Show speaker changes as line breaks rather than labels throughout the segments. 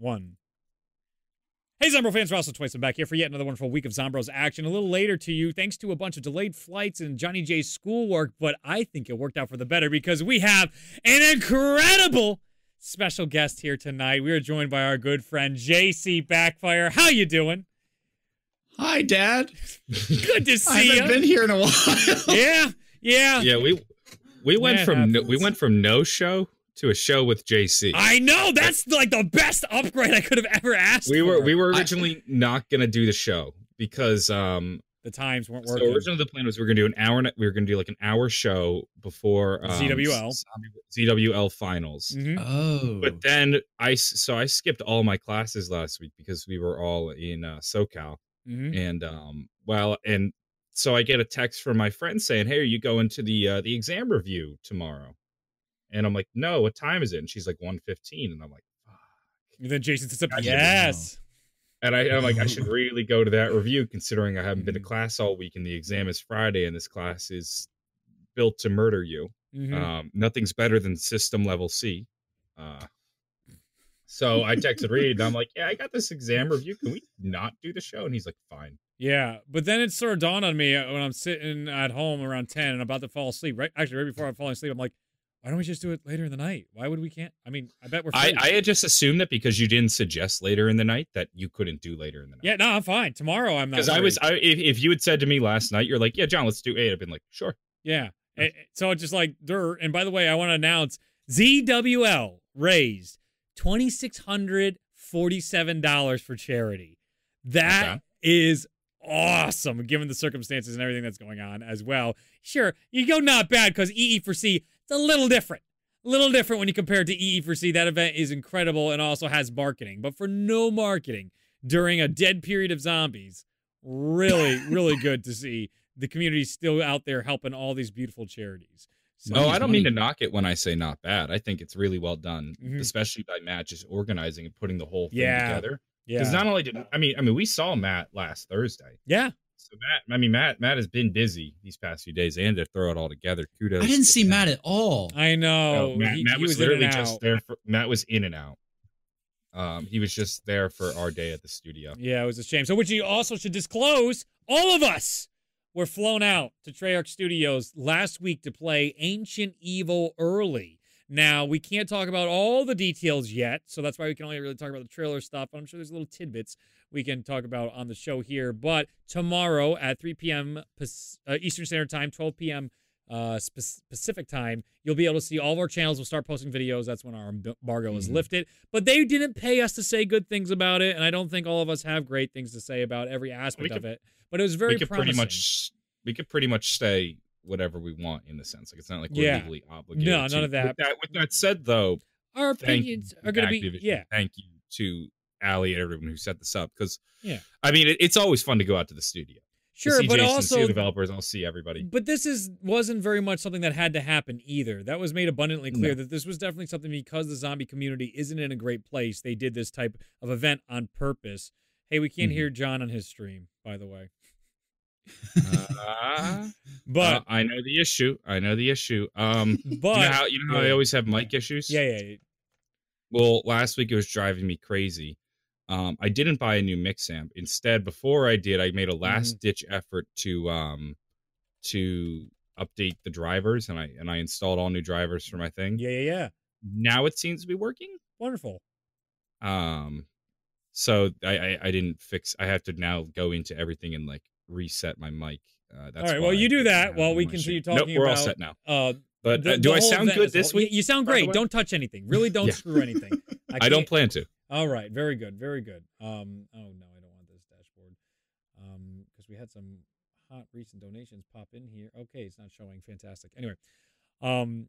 one. Hey, Zombro fans, Russell Twice. I'm back here for yet another wonderful week of Zombros action. A little later to you, thanks to a bunch of delayed flights and Johnny J's schoolwork, but I think it worked out for the better because we have an incredible special guest here tonight. We are joined by our good friend JC Backfire. How you doing?
Hi, Dad.
Good to see you.
I haven't
you.
been here in a while.
Yeah, yeah.
Yeah, we we went
That
from no, we went from no show to a show with JC.
I know that's like the best upgrade I could have ever asked.
we were
for.
we were
I-
originally not gonna do the show because um
the times weren't working.
so
working.
originally the plan was we were gonna do an hour we were gonna do like an hour show before um,
ZWL.
ZWL finals.
Mhm.
Oh.
But then I so I skipped all my classes last week because we were all in uh, SoCal
Mhm.
and um well and so I get a text from my friend saying, "Hey, are you going to the uh, the exam review tomorrow?" And I'm like, "No, what time is it?" And she's like, "1:15." And I'm like, fuck.
And then Jason sits up. Yes.
and I, I'm like, I should really go to that review considering I haven't been
Mm-hmm.
to class all week and the exam is Friday and this class is built to murder you.
Mhm.
Um, nothing's better than system level C. Uh, so I texted Reed and I'm like, yeah, I got this exam review. Can we not do the show? And he's like, fine.
Yeah, but then it sort of dawned on me uh, when I'm sitting at home around ten and about to fall asleep. Right, actually, right before I'm falling asleep, I'm like, why don't we just do it later in the night? Why would we can't? I mean, I bet we're.
I. I had just assumed that because you didn't suggest later in the night that you couldn't do later in the night.
yeah, no, I'm fine. Tomorrow, I'm not.
Because I was, I, if, if you had said to me last night, you're like, yeah, John, let's do eight. I've been like, sure.
Yeah. So it's just like, dirt. And by the way, I want to announce ZWL raised twenty six hundred forty seven dollars for charity. That is awesome, given the circumstances and everything that's going on as well. Sure, you go not bad because EE for C it's a little different. A little different when you compare it to EE for C. That event is incredible and also has marketing, but for no marketing during a dead period of zombies, really, really good to see the community still out there helping all these beautiful charities. So,
Money's
I don't mean to knock it when I say not bad. I think it's really well done,
Mhm.
especially by Matt just organizing and putting the whole thing
Yeah.
together.
yeah,
Because not only did I mean, I mean, we saw Matt last Thursday.
yeah,
So Matt, I mean, Matt, Matt has been busy these past few days, and to throw it all together, kudos.
I didn't
to
see
him.
Matt at all.
I know.
No, Matt,
he,
Matt
he
was,
was,
literally just there. For, Matt was in and out. Um, he was just there for our day at the studio.
Yeah, it was a shame. So, which you also should disclose, all of us were flown out to Treyarch Studios last week to play Ancient Evil early. Now, we can't talk about all the details yet, so that's why we can only really talk about the trailer stuff. I'm sure there's little tidbits we can talk about on the show here. But tomorrow at 3 p.m. Uh, Eastern Standard Time, 12 p.m. Uh, Pacific time, you'll be able to see all of our channels. We'll start posting videos. That's when our embargo is
Mhm.
lifted. But they didn't pay us to say good things about it, and I don't think all of us have great things to say about every aspect
We
of it. But it was very
we could
promising.
pretty much, we could pretty much say whatever we want in the sense. Like it's not like we're
Yeah.
legally obligated.
No,
to.
none of that.
With that, with that said, though,
our opinions are going to be yeah.
Thank you to Ali and everyone who set this up because
Yeah.
I mean, it, it's always fun to go out to the studio.
Sure,
see
but
Jason, see
also
the developers. I'll see everybody.
But this is wasn't very much something that had to happen either. That was made abundantly clear
No.
that this was definitely something because the zombie community isn't in a great place. They did this type of event on purpose. Hey, we can't
Mhm.
hear John on his stream, by the way.
Uh,
But
uh, I know the issue. I know the issue. Um,
but
you know how you know how. I always have mic issues.
yeah, yeah, yeah.
Well, last week it was driving me crazy. Um, I didn't buy a new mix amp. Instead, before I did, I made a last
Mm-hmm.
ditch effort to um to update the drivers, and I and I installed all new drivers for my thing.
Yeah, yeah, yeah.
Now it seems to be working.
Wonderful.
Um, so I, I I didn't fix. I have to now go into everything and like reset my mic. Uh, that's
all right. Well, you do that while we continue
sheet.
talking
Nope, we're all set now.
Uh,
But
the-
uh, do I sound good this
whole.
week?
You sound great. Don't touch anything. Really, don't
Yeah.
screw anything. I,
I don't plan to.
All right, very good, very good. Um, oh no, I don't want this dashboard. Um, because we had some hot recent donations pop in here. Okay, it's not showing. Fantastic. Anyway, um,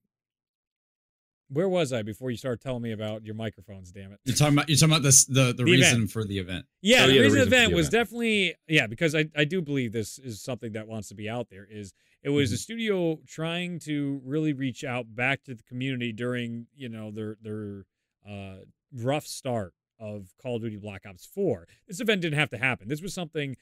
where was I before you started telling me about your microphones? Damn it.
You're talking about you're talking about this the the,
The
reason
event.
for the event.
Yeah,
Oh,
the
yeah, the
reason
reason for
event
the
was
event.
definitely yeah because I I do believe this is something that wants to be out there. Is it was
Mm-hmm.
a studio trying to really reach out back to the community during you know their their uh, rough start of Call of Duty Black Ops Four. This event didn't have to happen. This was something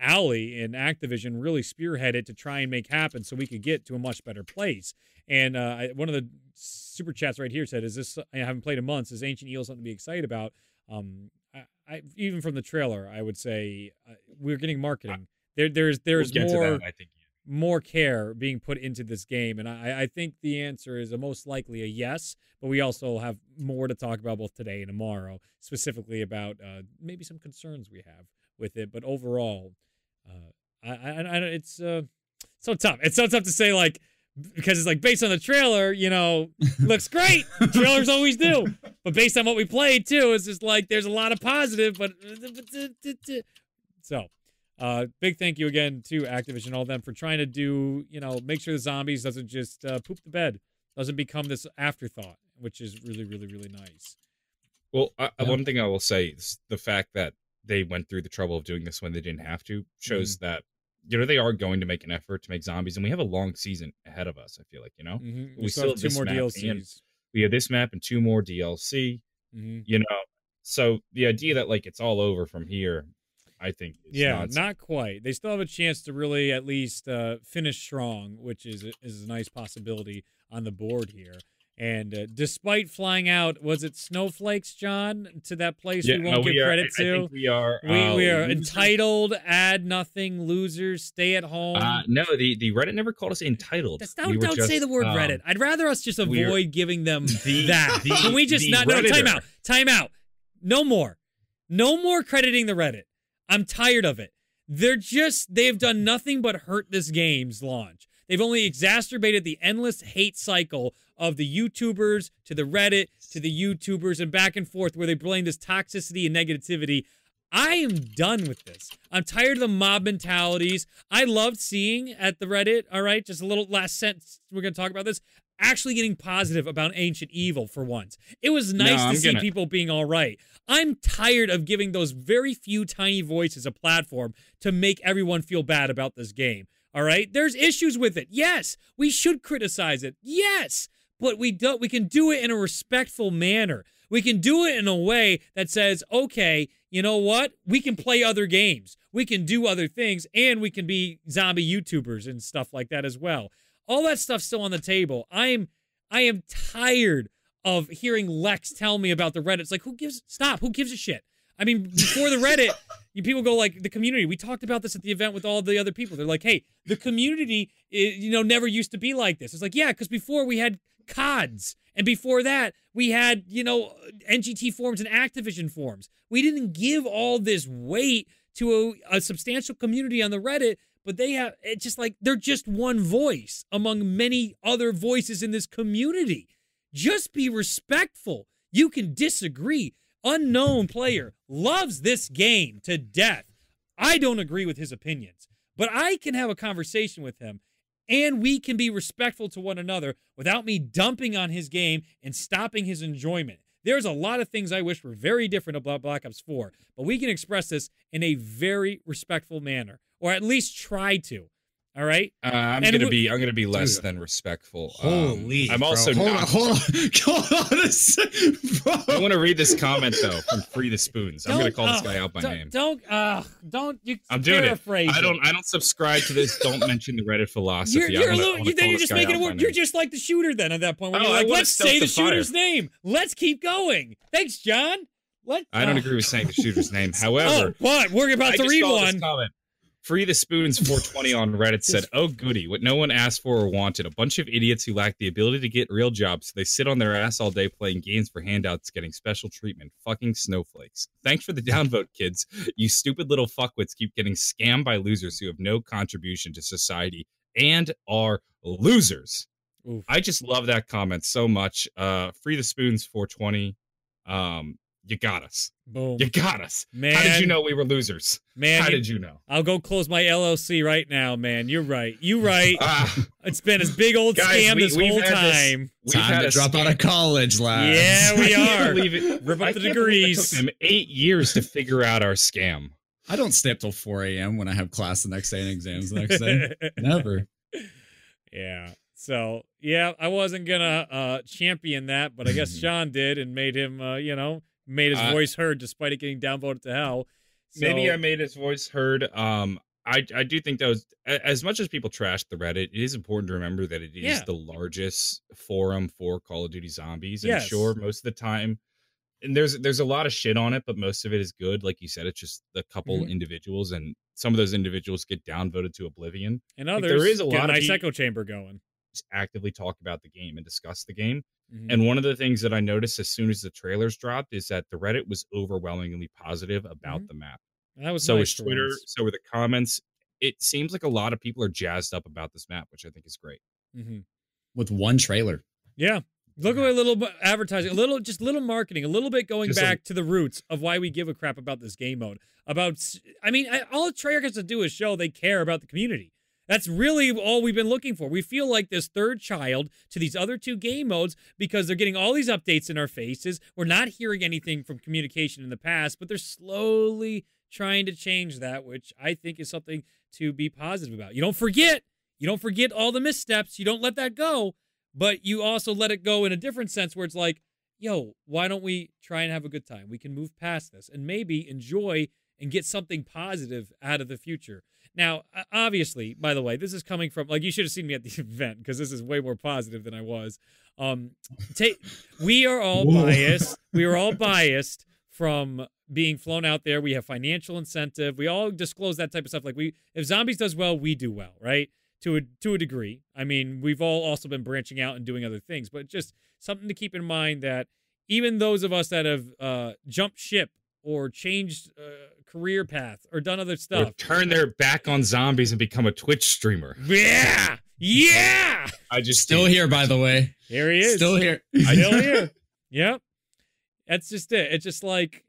Alley and Activision really spearheaded to try and make happen so we could get to a much better place. And uh, I, one of the super chats right here said, "Is this I haven't played in months? Is Ancient Evil something to be excited about?" Um, I, I even from the trailer, I would say uh, we're getting marketing. There, there's there's
we'll
more
that, I think.
more care being put into this game, and I, I think the answer is a most likely a yes. But we also have more to talk about both today and tomorrow, specifically about uh, maybe some concerns we have with it. But overall, uh, I, I, I it's uh, so tough. It's so tough to say like because it's like based on the trailer, you know, looks great. Trailers always do, but based on what we played too, it's just like there's a lot of positive, but so. Uh, big thank you again to Activision, all of them for trying to do, you know, make sure the zombies doesn't just uh, poop the bed, doesn't become this afterthought, which is really, really, really nice.
Well, I,
Yeah.
one thing I will say is the fact that they went through the trouble of doing this when they didn't have to shows
Mm-hmm.
that you know they are going to make an effort to make zombies, and we have a long season ahead of us. I feel like you know
Mhm.
We
still
still
have two more
and-
DLCs.
we have this map and two more DLC.
hmm
You know, so the idea that like it's all over from here, I think, is
Yeah,
nonsense.
not quite. They still have a chance to really at least uh, finish strong, which is is a nice possibility on the board here. And uh, despite flying out, was it snowflakes, John, to that place
Yeah,
we won't give
are,
credit
I,
to?
I think we are.
we,
uh,
we are
losers.
entitled, add nothing, losers, stay at home.
Uh, no, the the Reddit never called us entitled.
That's- don't
We
don't say the word
um,
Reddit. I'd rather us just
we're-
avoid giving them
The-
that.
the-
Can we just
the
not? No, time out. Time out. No more. No more crediting the Reddit. I'm tired of it. They're just they've done nothing but hurt this game's launch. They've only exacerbated the endless hate cycle of the YouTubers to the Reddit to the YouTubers and back and forth where they blame this toxicity and negativity. I am done with this. I'm tired of the mob mentalities. I loved seeing at the Reddit, all right, just a little last sentence. We're going to talk about this. Actually, getting positive about Ancient Evil for once. It was
No,
nice to
I'm
see
gonna-
people being all right. I'm tired of giving those very few tiny voices a platform to make everyone feel bad about this game. All right? There's issues with it. Yes, we should criticize it. Yes, but we don't we can do it in a respectful manner. We can do it in a way that says, "Okay, you know what? We can play other games. We can do other things and we can be zombie YouTubers and stuff like that as well." All that stuff's still on the table. I am I am tired of hearing Lex tell me about the Reddit. It's like, who gives stop? Who gives a shit? I mean, before the Reddit, you people go like the community. We talked about this at the event with all the other people. They're like, hey, the community, i- you know, never used to be like this. It's like, yeah, because before we had CODs, and before that we had, you know, NGT forms and Activision forms. We didn't give all this weight to a, a substantial community on the Reddit, but they have it's just like they're just one voice among many other voices in this community. Just be respectful. You can disagree. Unknown player loves this game to death. I don't agree with his opinions, but I can have a conversation with him and we can be respectful to one another without me dumping on his game and stopping his enjoyment. There's a lot of things I wish were very different about Black Ops 4, but we can express this in a very respectful manner, or at least try to. All right?
Uh, I'm
And
gonna
we-
be I'm gonna be less
Dude.
than respectful. Um,
Holy!
I'm
bro.
also
hold
not-
on, hold on, hold on a second, bro.
I want to read this comment though from Free the Spoons. I'm gonna
Don't-
call this
oh,
guy out by
don't,
name.
Don't, uh, don't, you
I'm doing it.
paraphrase
I don't I don't subscribe to this. Don't mention the Reddit philosophy.
You're, you're, a
wanna-
little, you, then you're just making it work. You're just like the shooter then at that point. Where
Oh,
you're like, let's
stoke
say the
the fire."
shooter's name. Let's keep going. Thanks, John. Let,
I don't
oh.
agree with saying the shooter's name.
Oh,
However,
what? We're about
I
to read
saw this
one.
Free the Spoons 420 on Reddit said, "Oh goody, what no one asked for or wanted. A bunch of idiots who lack the ability to get real jobs, so they sit on their ass all day playing games for handouts, getting special treatment. Fucking snowflakes. Thanks for the downvote, kids. You stupid little fuckwits keep getting scammed by losers who have no contribution to society and are losers."
Oof.
I just love that comment so much. Uh, Free the Spoons 420. Um, you got us.
Boom.
You got us.
Man,
How did you know we were losers?
Man,
How did you know?
I'll go close my LLC right now, man. You're right. You're right.
Ah,
it's been a big old
Guys,
scam
we-
this whole
had this-
time.
we've
Time
had
to
a
drop out of college, lads.
Yeah, we
I can't
are.
believe it.
Rip up
I
the
can't it
degrees.
took them eight years to figure out our scam.
I don't stay up till 4 a.m. when I have class the next day and exams the next day. Never.
yeah. So yeah, I wasn't gonna uh champion that, but I guess Sean did and made him uh, you know, made his
Uh,
voice heard despite it getting downvoted to hell. So,
Maybe I made his voice heard. Um, I I do think that was as much as people trash the Reddit. It is important to remember that it is
Yeah.
the largest forum for Call of Duty Zombies. And
Yes.
sure, most of the time, and there's there's a lot of shit on it, but most of it is good. Like you said, it's just a couple
Mhm.
individuals, and some of those individuals get downvoted to oblivion.
And
Like,
others
there is a lot
a
of
nice
peop-
echo chamber going.
Just actively talk about the game and discuss the game.
Mhm.
And one of the things that I noticed as soon as the trailers dropped is that the Reddit was overwhelmingly positive about
Mhm.
the map.
that was
So
nice
was Twitter.
once.
So were the comments. It seems like a lot of people are jazzed up about this map, which I think is great.
Mhm.
with one trailer.
Yeah. Look at a little advertising, a little, just little marketing, a little bit going
Just a-
back to the roots of why we give a crap about this game mode. About, I mean, I, all Treyarch has to do is show they care about the community. That's really all we've been looking for. We feel like this third child to these other two game modes because they're getting all these updates in our faces. We're not hearing anything from communication in the past, but they're slowly trying to change that, which I think is something to be positive about. You don't forget, you don't forget all the missteps. You don't let that go but you also let it go in a different sense where it's like, yo, why don't we try and have a good time? We can move past this and maybe enjoy and get something positive out of the future. Now, obviously, by the way, this is coming from like you should have seen me at the event because this is way more positive than I was. Um, we are all
Whoa.
biased. We are all biased from being flown out there. We have financial incentive. We all disclose that type of stuff. Like we, if zombies does well, we do well, right? To a to a degree. I mean, we've all also been branching out and doing other things, but just something to keep in mind that even those of us that have uh, jumped ship or changed uh, career path or done other
Or
stuff,
turn their back on zombies and become a Twitch streamer.
yeah, yeah,
I just
Still here, by the way.
here he is,
Still here.
still here. Yep, that's just it. It's just like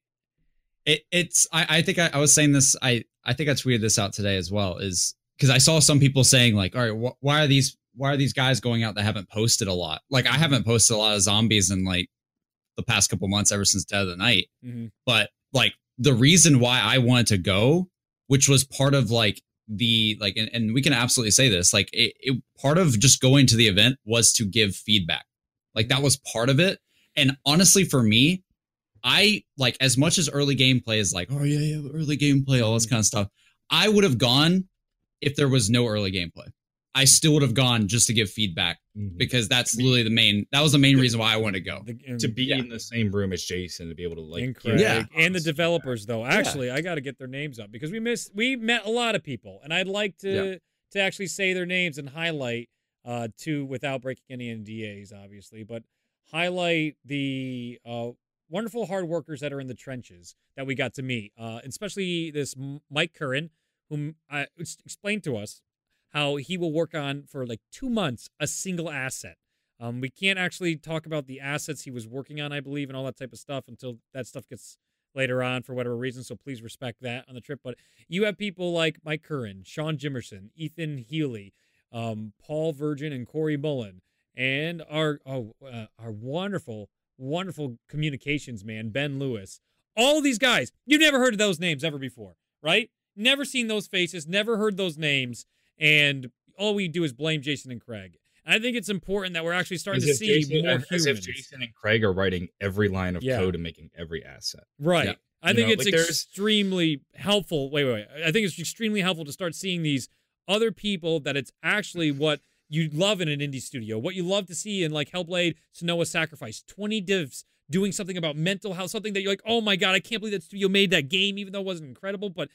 it, it's I, I think I, I was saying this I I think I tweeted this out today as well is because I saw some people saying like all right wh- why are these why are these guys going out that haven't posted a lot like I haven't posted a lot of zombies in like the past couple months ever since Dead of the Night
mhm,
but like the reason why I wanted to go which was part of like the like and, and we can absolutely say this like it, it part of just going to the event was to give feedback like that was part of it and honestly for me I like as much as early gameplay is like, oh yeah, yeah, early gameplay, all this mm. kind of stuff. I would have gone if there was no early gameplay. I still would have gone just to give feedback because that's literally the main. That was the main reason why I wanted to go.
the,
to be
Yeah.
in the same room as Jason to be able to like
and
give
Craig
Yeah.
and the
honest
developers though. Actually, I got to get their names up because we missed we met a lot of people, and I'd like to to actually say their names and highlight uh to without breaking any NDAs, obviously, but highlight the uh wonderful hard workers that are in the trenches that we got to meet, uh, especially this Mike Curran, whom I explained to us how he will work on for like two months a single asset. Um, we can't actually talk about the assets he was working on, I believe, and all that type of stuff until that stuff gets later on for whatever reason. So please respect that on the trip. But you have people like Mike Curran, Sean Jimerson, Ethan Healy, um, Paul Virgin, and Corey Mullen, and our oh, uh, our wonderful, wonderful communications man Ben Lewis. All these guys, you've never heard of those names ever before, right? Never seen those faces, never heard those names, and all we do is blame Jason and Craig. And I think it's important that we're actually starting
as
to see
Jason-
more
as
humans.
if Jason and Craig are writing every line of
Yeah.
code and making every asset.
Right.
Yeah.
I
You
think
know,
it's
like,
extremely helpful. Wait, wait, wait. I think it's extremely helpful to start seeing these other people that it's actually what you love in an indie studio, what you love to see in like Hellblade, Senua's Sacrifice, 20 divs doing something about mental health, something that you're like, oh my God, I can't believe that studio made that game, even though it wasn't incredible. But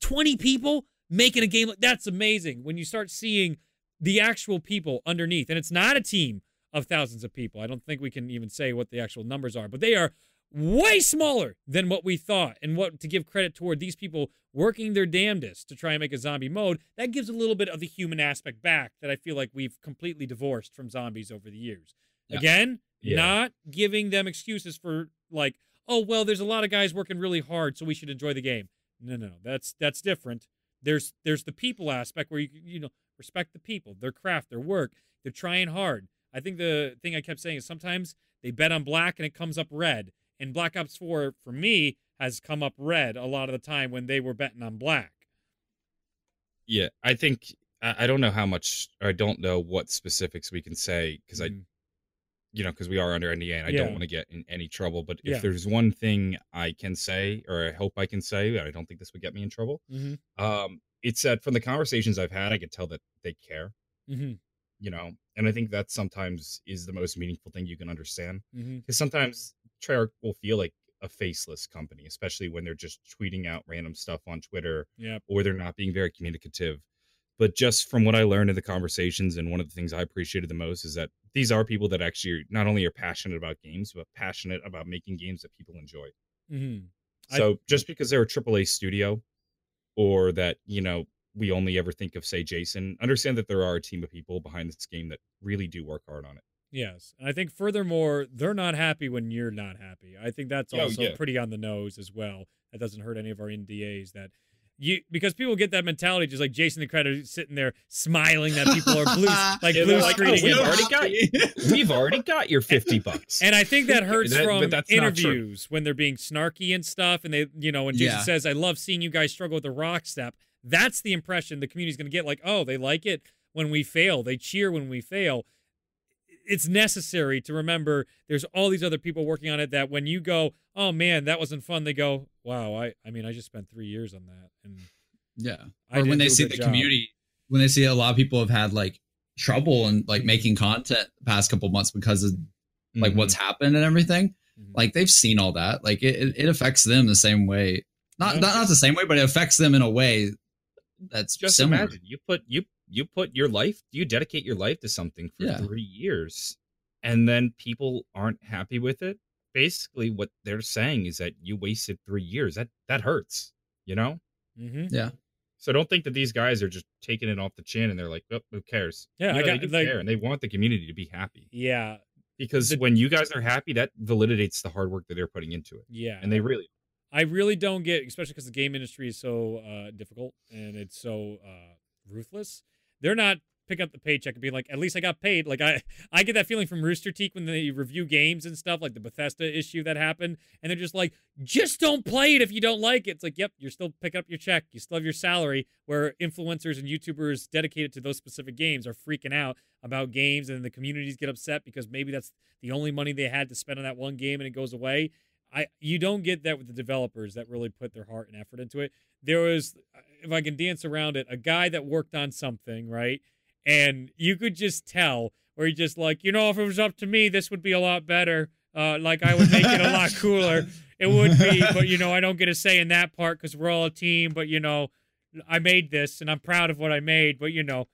20 people making a game, like that's amazing when you start seeing the actual people underneath. And it's not a team of thousands of people. I don't think we can even say what the actual numbers are, but they are way smaller than what we thought and what to give credit toward these people working their damnedest to try and make a zombie mode that gives a little bit of the human aspect back that i feel like we've completely divorced from zombies over the years
Yeah.
again
Yeah.
not giving them excuses for like oh well there's a lot of guys working really hard so we should enjoy the game no no that's that's different there's there's the people aspect where you you know respect the people their craft their work they're trying hard i think the thing i kept saying is sometimes they bet on black and it comes up red and black ops 4 for me has come up red a lot of the time when they were betting on black
Yeah, I think I, I don't know how much or I don't know what specifics we can say because I
Mm.
You know because we are under NDA and I
Yeah.
don't want to get in any trouble. But
Yeah.
if there's one thing I can say or I hope I can say, I don't think this would get me in trouble.
mm-hmm.
Um, it's that from the conversations I've had, I could tell that they care.
Mm-hmm.
You know, and I think that sometimes is the most meaningful thing you can understand
Mm-hmm.
because sometimes Treyarch will feel like a faceless company, especially when they're just tweeting out random stuff on Twitter
Yep.
or they're not being very communicative. But just from what I learned in the conversations, and one of the things I appreciated the most is that these are people that actually not only are passionate about games, but passionate about making games that people enjoy.
hmm I-
So just because they're a AAA studio, or that you know we only ever think of say Jason, understand that there are a team of people behind this game that really do work hard on it.
Yes. And I think furthermore, they're not happy when you're not happy. I think that's
Oh,
also
yeah.
pretty on the nose as well. That doesn't hurt any of our NDAs that you because people get that mentality just like Jason the Creditor sitting there smiling that people are blue like
Yeah,
blue
they're like,
screening
"Oh, we've already got you. We've already got your fifty bucks.
And I think that hurts
That-
from
but that's not true.
interviews when they're being snarky and stuff. And they, you know, when Jason
Yeah.
says, I love seeing you guys struggle with the rock step, that's the impression the community's going to get. Like, oh, they like it when we fail, they cheer when we fail. It's necessary to remember there's all these other people working on it that when you go, oh man, that wasn't fun, they go, wow, I, I mean, I just spent three years on that. And
Yeah.
I
or when they see the
job.
community, when they see a lot of people have had like trouble and like making content the past couple months because of like
Mm-hmm.
what's happened and everything.
Mhm.
Like they've seen all that. Like it, it, it affects them the same way. Not,
Yeah.
not not the same way, but it affects them in a way that's
just
similar.
imagine you put you you put your life you dedicate your life to something for
Yeah.
three years and then people aren't happy with it basically what they're saying is that you wasted three years that that hurts you know
Mhm.
so don't think that these guys are just taking it off the chin and they're like oh, who cares
Yeah,
You
I got-
they do
like-
care and they want the community to be happy
yeah,
because
The-
when you guys are happy that validates the hard work that they're putting into it
yeah.
and they really
I really don't get, especially because the game industry is so uh, difficult and it's so uh, ruthless. They're not picking up the paycheck and being like, at least I got paid. Like I, I get that feeling from Rooster Teeth when they review games and stuff, like the Bethesda issue that happened, and they're just like, just don't play it if you don't like it. It's like, yep, you're still picking up your check, you still have your salary. Where influencers and YouTubers dedicated to those specific games are freaking out about games, and the communities get upset because maybe that's the only money they had to spend on that one game, and it goes away. I you don't get that with the developers that really put their heart and effort into it. There was, if I can dance around it, a guy that worked on something, right? And you could just tell where he just like, you know, if it was up to me, this would be a lot better. Uh, like I would make it a lot cooler. It would be, but you know, I don't get a say in that part because we're all a team. But you know, I made this and I'm proud of what I made. But you know,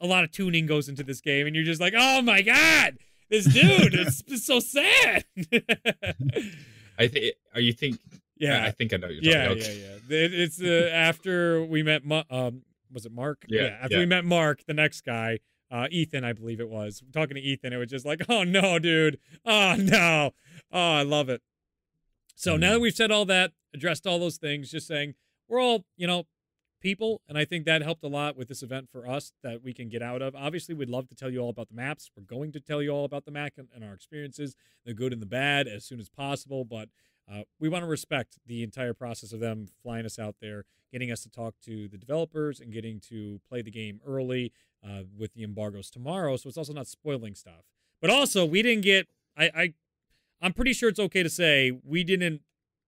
a lot of tuning goes into this game, and you're just like, oh my god, this dude, it's, it's so sad.
i think are you think
yeah,
i think i know you're
yeah,
talking
yeah,
about.
yeah. It- It's uh, after we met. Um, was it Mark?
Yeah,
After
yeah.
we met Mark, the next guy, uh, Ethan, I believe it was. Talking to Ethan, it was just like, oh no, dude. Oh no. Oh, I love it. So now
Mm.
that we've said all that, addressed all those things, just saying we're all, you know, people, and I think that helped a lot with this event for us that we can get out of. Obviously, we'd love to tell you all about the maps. We're going to tell you all about the map and, and our experiences, the good and the bad, as soon as possible. But uh, we want to respect the entire process of them flying us out there, getting us to talk to the developers, and getting to play the game early uh, with the embargoes tomorrow. So it's also not spoiling stuff. But also, we didn't get. I, I I'm pretty sure it's okay to say we didn't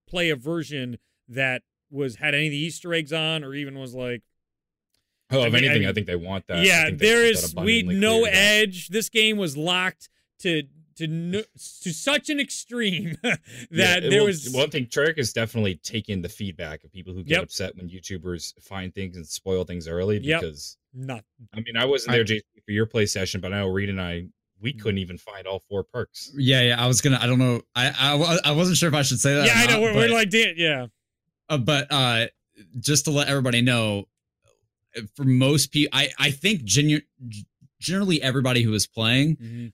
play a version that was had any of the Easter eggs on, or even was like
Oh,
I
if
mean,
anything,
I-
I, think they want that.
Yeah, there is we no edge. This game was locked to to no, to such an extreme that
Yeah,
there
well,
was
one thing. Treyarch is definitely taking the feedback of people who get
Yep.
upset when YouTubers find things and spoil things early.
Yep.
Because
not
I mean, I wasn't
I-
there, JC, for your play session, but I know Reed and I
Mm.
we couldn't even find all four perks.
Yeah, yeah. I was gonna. I don't know. I I, I wasn't sure if I should say that.
yeah,
or
I know.
not,
We're,
but,
we're like, Dan- yeah,
uh, but uh, just to let everybody know, for most people, I I think genu- generally everybody who is playing,
Mhm.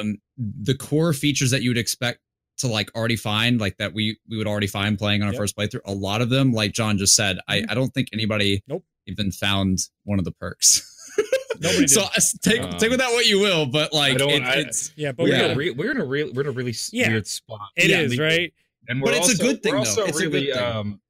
um, the core features that you would expect to like already find, like that we we would already find playing on our
Yep.
first playthrough. A lot of them, like John just said, I I don't think anybody
Nope.
even found one of the perks.
Nobody
so
did.
uh, take
Um,
take with that what you will, but like
don't-
it,
I-
it's
yeah, but
we're,
we're
yeah.
in a re- we're in a real we're in a really
Yeah.
weird spot.
It
Yeah,
is
we-
right.
and we're
But it's a good thing,
We're
though.
also
It's a good
really
thing.
um,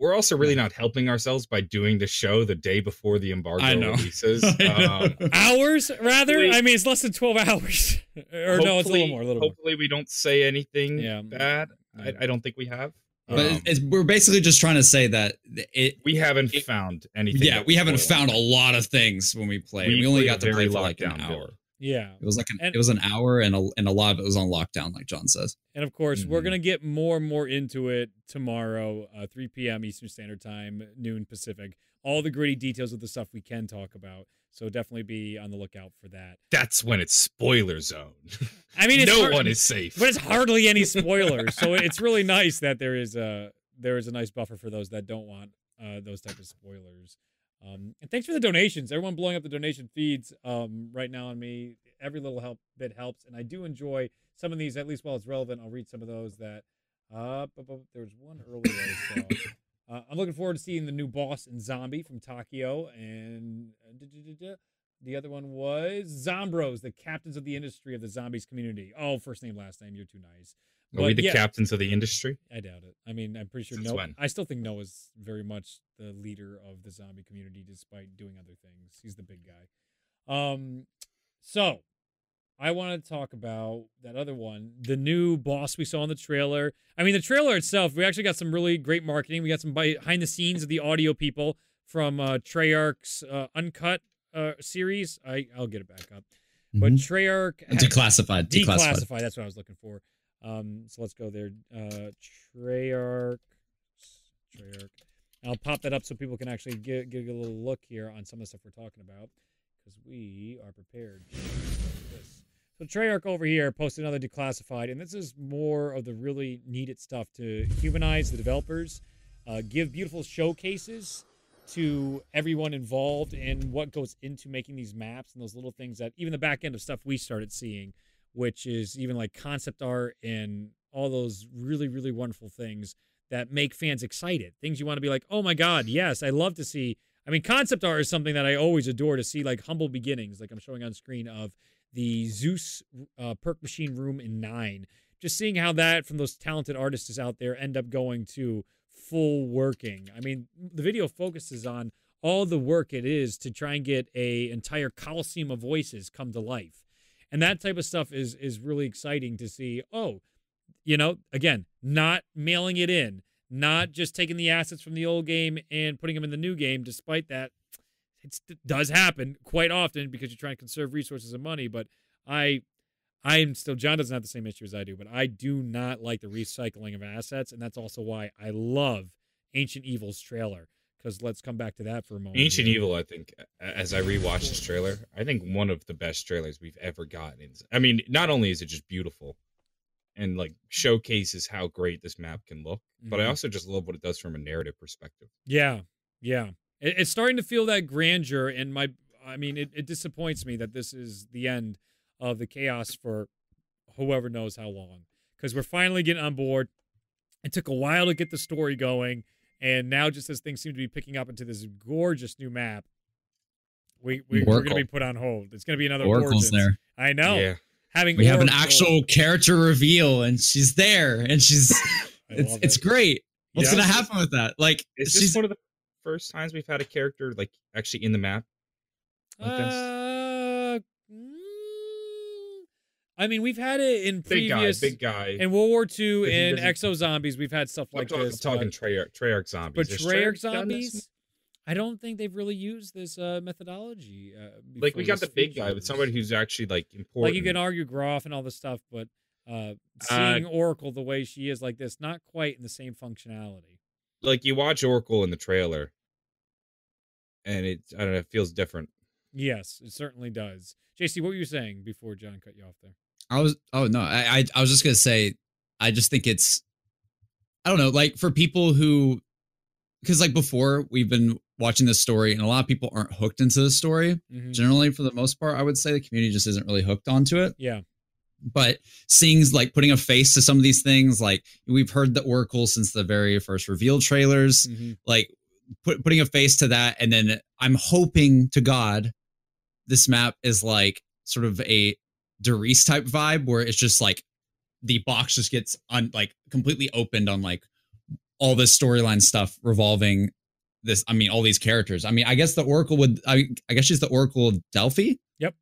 we're also really not helping ourselves by doing the show the day before the embargo
I know.
releases.
I know.
Um,
Hours rather.
Hopefully-
I mean, it's less than twelve hours, or no, it's a little
hopefully-
more. A little more.
Hopefully, we don't say anything
Yeah.
bad. I, I don't think we have.
but
Um,
it's, we're basically just trying to say that it
we haven't
it-
found anything.
yeah we haven't found a lot of things when we play. we,
We
only got to play for like an hour
build.
Yeah.
It was like an,
And-
it was an hour, and a, and a lot of it was on lockdown, like John says.
And of course, we're
Mhm.
going to get more and more into it tomorrow, uh, 3 p.m. Eastern Standard Time, noon Pacific. All the gritty details of the stuff we can talk about. So definitely be on the lookout for that.
That's when it's spoiler zone.
I mean, it's
no
hard-
one is safe.
but it's hardly any spoilers. so it's really nice that there is a there is a nice buffer for those that don't want uh, those type of spoilers. Um, and thanks for the donations. Everyone blowing up the donation feeds um, right now on me. Every little help bit helps, and I do enjoy some of these. At least while it's relevant, I'll read some of those that. Uh, bu- bu- there was one earlier. Uh, I'm looking forward to seeing the new boss and Zombie from Takio, and uh, the other one was Zombros, the captains of the industry of the zombies community. Oh, first name, last name. You're too nice.
Are we the
yeah,
captains of the industry?
I doubt it. I mean, I'm pretty sure
Since
no.
when?
I still think Noah's very much the leader of the zombie community, despite doing other things. He's the big guy. Um, so I want to talk about that other one, the new boss we saw in the trailer. I mean, the trailer itself, we actually got some really great marketing. We got some behind the scenes of the audio people from uh, Treyarch's uh, Uncut uh, series. I I'll get it back up. But
Mhm.
Treyarch
declassified, declassified.
declassified. That's what I was looking for. Um, so let's go there. Uh, Treyarch, Treyarch. I'll pop that up so people can actually get get a little look here on some of the stuff we're talking about because we are prepared. So Treyarch over here posted another declassified, and this is more of the really needed stuff to humanize the developers, uh, give beautiful showcases to everyone involved in what goes into making these maps and those little things that even the back end of stuff we started seeing, which is even like concept art and all those really, really wonderful things that make fans excited. Things you want to be like, oh my God, yes, I love to see. I mean, concept art is something that I always adore to see, like humble beginnings, like I'm showing on screen of the Zeus uh, perk machine room in nine. Just seeing how that from those talented artists out there end up going to full working. I mean, the video focuses on all the work it is to try and get a entire coliseum of voices come to life. And that type of stuff is is really exciting to see. Oh, you know, again, not mailing it in, not just taking the assets from the old game and putting them in the new game. Despite that, it does happen quite often because you're trying to conserve resources and money. But I, I'm still John doesn't have the same issue as I do, but I do not like the recycling of assets, and that's also why I love Ancient Evil's trailer. Because let's come back to that for a moment.
Ancient
here.
Evil, I think, as I rewatch this trailer, I think one of the best trailers we've ever gotten. Is- I mean, not only is it just beautiful and like showcases how great this map can look, but I
Mhm.
also just love what it does from a narrative perspective.
Yeah, yeah. It, it's starting to feel that grandeur, and my, I mean, it, it disappoints me that this is the end of the chaos for whoever knows how long. Because we're finally getting on board. It took a while to get the story going, and now just as things seem to be picking up into this gorgeous new map, we, we we're going to be put on hold. It's going to be another
Oracle's
Origins.
there.
I know.
Yeah,
Having
We have an
Oracle-
actual character reveal, and she's there, and she's it's
love
it's great. What's
Yeah.
gonna happen with that? Like
is
she's
this one of the first times we've had a character like actually in the map? like this?
Uh, mm, I mean, we've had it in
Big guy,
previous
big guy.
in World War II and Exo Zombies. We've had stuff
I'm
like
talking,
this.
talking
but,
Treyarch, Treyarch zombies.
but
Has
Treyarch
done?
Zombies, I don't think they've really used this uh, methodology. Uh,
like we got the big guy, but somebody who's actually like important.
like you can argue Groph and all this stuff, but uh, seeing Oracle the way she is like this, not quite in the same functionality.
like you watch Oracle in the trailer, and it I don't know, it feels different.
Yes, it certainly does. JC, what were you saying before John cut you off there?
I was oh no, I, I I was just gonna say I just think it's I don't know, like for people who because like before we've been watching this story and a lot of people aren't hooked into the story.
Mhm.
Generally, for the most part, I would say the community just isn't really hooked onto it.
Yeah,
But seeing like putting a face to some of these things, like we've heard the Oracle since the very first reveal trailers,
Mhm.
like put, putting a face to that and then i'm hoping to god this map is like sort of a Der Riese type vibe where it's just like the box just gets un like completely opened on like all this storyline stuff revolving this i mean all these characters i mean i guess the oracle would i, I guess she's the oracle of delphi
Yep.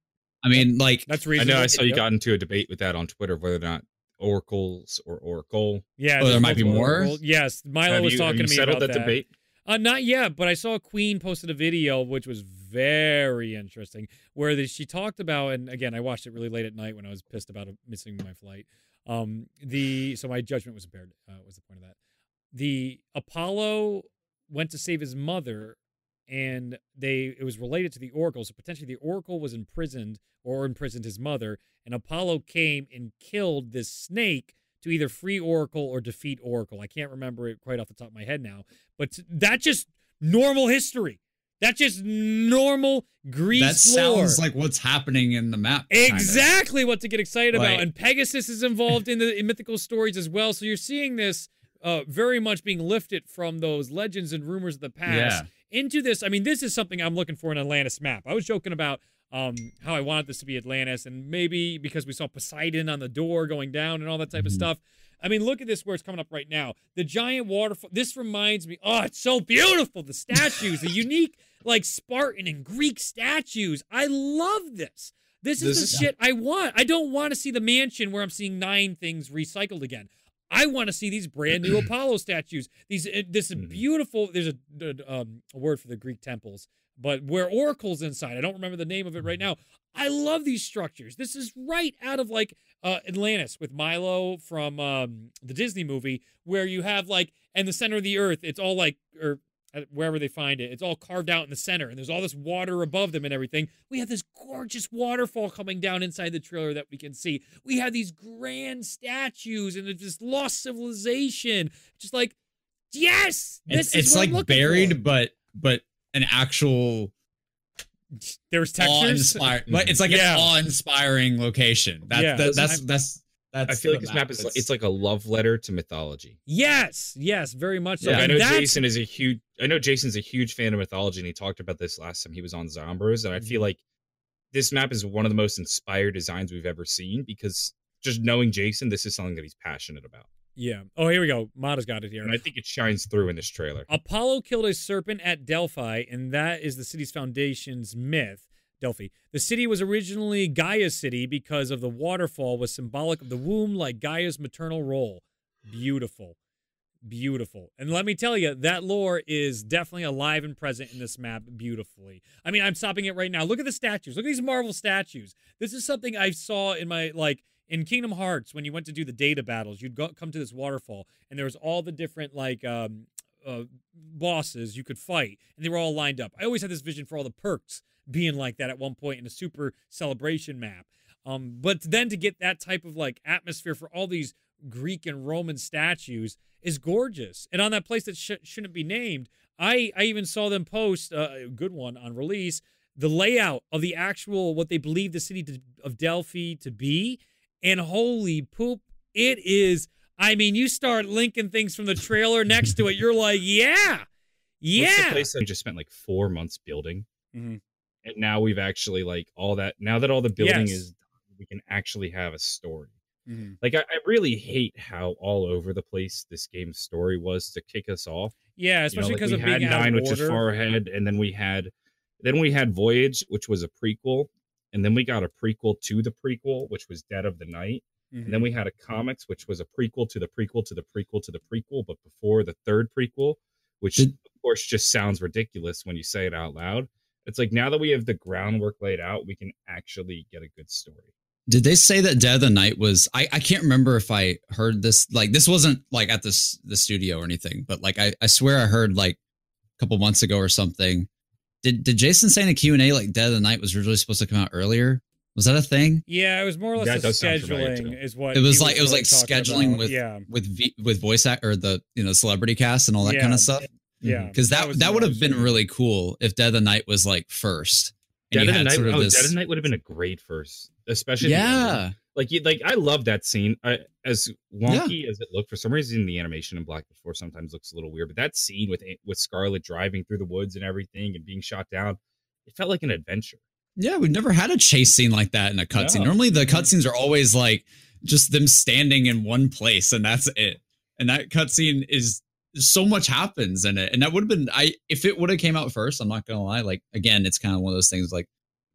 i mean like
that's
I know I saw you
Yep.
got into a debate with that on Twitter whether or not oracles or oracle.
Yeah,
Oh, there might be more?
Oracle- Yes, Milo
have
was
you, have
talking
you
to me
settled
about
that, debate?
Uh, not yet, but I saw Queen posted a video which was very interesting. Where the, she talked about, and again, I watched it really late at night when I was pissed about missing my flight. Um, the so my judgment was impaired. Uh, was the point of that? The Apollo went to save his mother, and they it was related to the Oracle. So potentially the Oracle was imprisoned or imprisoned his mother, and Apollo came and killed this snake to either free Oracle or defeat Oracle. I can't remember it quite off the top of my head now, but that just normal history. That's just normal Greece
That sounds like what's happening in the map.
Exactly what to get excited like, about. And Pegasus is involved in the in mythical stories as well. So you're seeing this uh, very much being lifted from those legends and rumors of the past yeah. into this. I mean, this is something I'm looking for in Atlantis map. I was joking about um, how I wanted this to be Atlantis, and maybe because we saw Poseidon on the door going down and all that type mm-hmm. of stuff. I mean, look at this where it's coming up right now. The giant waterfall. This reminds me. Oh, it's so beautiful. The statues, the unique like Spartan and Greek statues. I love this. This is this the shit I want. I don't want to see the mansion where I'm seeing nine things recycled again. I want to see these brand new Apollo statues. These uh, this mm-hmm. beautiful. There's a, um, a word for the Greek temples, but where oracles inside. I don't remember the name of it right now. I love these structures. This is right out of like uh, Atlantis with Milo from um, the Disney movie, where you have like, and the center of the earth, it's all like, or wherever they find it, it's all carved out in the center, and there's all this water above them and everything. We have this gorgeous waterfall coming down inside the trailer that we can see. We have these grand statues and this lost civilization. Just like, yes, this
it's,
is
it's like buried,
for.
but but an actual
there was textures,
but it's like yeah. an awe-inspiring location. That's yeah. that, that's that's that's.
I feel like this map is like, it's like a love letter to mythology.
Yes, yes, very much. So.
Yeah, I know Jason is a huge. I know Jason's a huge fan of mythology, and he talked about this last time he was on Zombros, and I feel mm-hmm. like this map is one of the most inspired designs we've ever seen because just knowing Jason, this is something that he's passionate about.
Yeah. Oh, here we go. Mata's got it here.
And I think it shines through in this trailer.
Apollo killed a serpent at Delphi, and that is the city's foundation's myth. Delphi. The city was originally Gaia's city because of the waterfall was symbolic of the womb like Gaia's maternal role. Beautiful. Beautiful. And let me tell you, that lore is definitely alive and present in this map beautifully. I mean, I'm stopping it right now. Look at the statues. Look at these Marvel statues. This is something I saw in my like in Kingdom Hearts, when you went to do the data battles, you'd go, come to this waterfall, and there was all the different like um, uh, bosses you could fight, and they were all lined up. I always had this vision for all the perks being like that at one point in a super celebration map. Um, but then to get that type of like atmosphere for all these Greek and Roman statues is gorgeous. And on that place that sh- shouldn't be named, I I even saw them post uh, a good one on release the layout of the actual what they believe the city to, of Delphi to be and holy poop, it is. I mean, you start linking things from the trailer next to it. You're like, yeah, yeah.
Place that we just spent like four months building, mm-hmm. and now we've actually like all that. Now that all the building yes. is, we can actually have a story. Mm-hmm. Like I, I, really hate how all over the place this game's story was to kick us off.
Yeah, especially because you know, like
of
being
nine,
which
is far ahead, and then we had, then we had Voyage, which was a prequel, and then we got a prequel to the prequel, which was Dead of the Night. Mm-hmm. And then we had a comics, which was a prequel to the prequel to the prequel to the prequel, but before the third prequel, which Did- of course just sounds ridiculous when you say it out loud. It's like now that we have the groundwork laid out, we can actually get a good story.
Did they say that Dead of the Night was? I, I can't remember if I heard this. Like this wasn't like at this the studio or anything, but like I, I swear I heard like a couple months ago or something did did Jason say in a Q&A like Dead of the Night was originally supposed to come out earlier? Was that a thing?
Yeah, it was more or less a scheduling is what
it was like. Was it was like scheduling about. with yeah. with v, with voice act or the you know celebrity cast and all that yeah. kind of stuff.
Yeah, mm-hmm.
because that that, that would have been really cool if Dead of the Night was like first.
Dead of the Night, sort of oh, this... Dead of the Night would have been a great first, especially
yeah.
Like you, like I love that scene. I, as wonky yeah. as it looked, for some reason the animation in Black before sometimes looks a little weird. But that scene with eh, with Scarlet driving through the woods and everything and being shot down, it felt like an adventure.
Yeah, we've never had a chase scene like that in a cutscene. No. Normally the mm-hmm. cutscenes are always like just them standing in one place and that's it. And that cutscene is so much happens in it. And that would have been I if it would have came out first, I'm not gonna lie. Like again, it's kind of one of those things like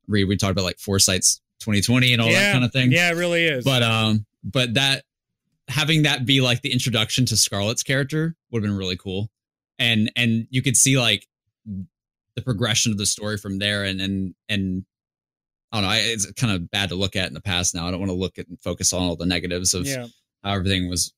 Reed, we talked about like Foresight's 2020 and all
yeah,
that kind of thing.
Yeah, it really is.
But um, but that having that be like the introduction to Scarlet's character would have been really cool. And and you could see like the progression of the story from there and and and I don't know. I, it's kind of bad to look at in the past now. I don't want to look at and focus on all the negatives of
Yeah.
how everything was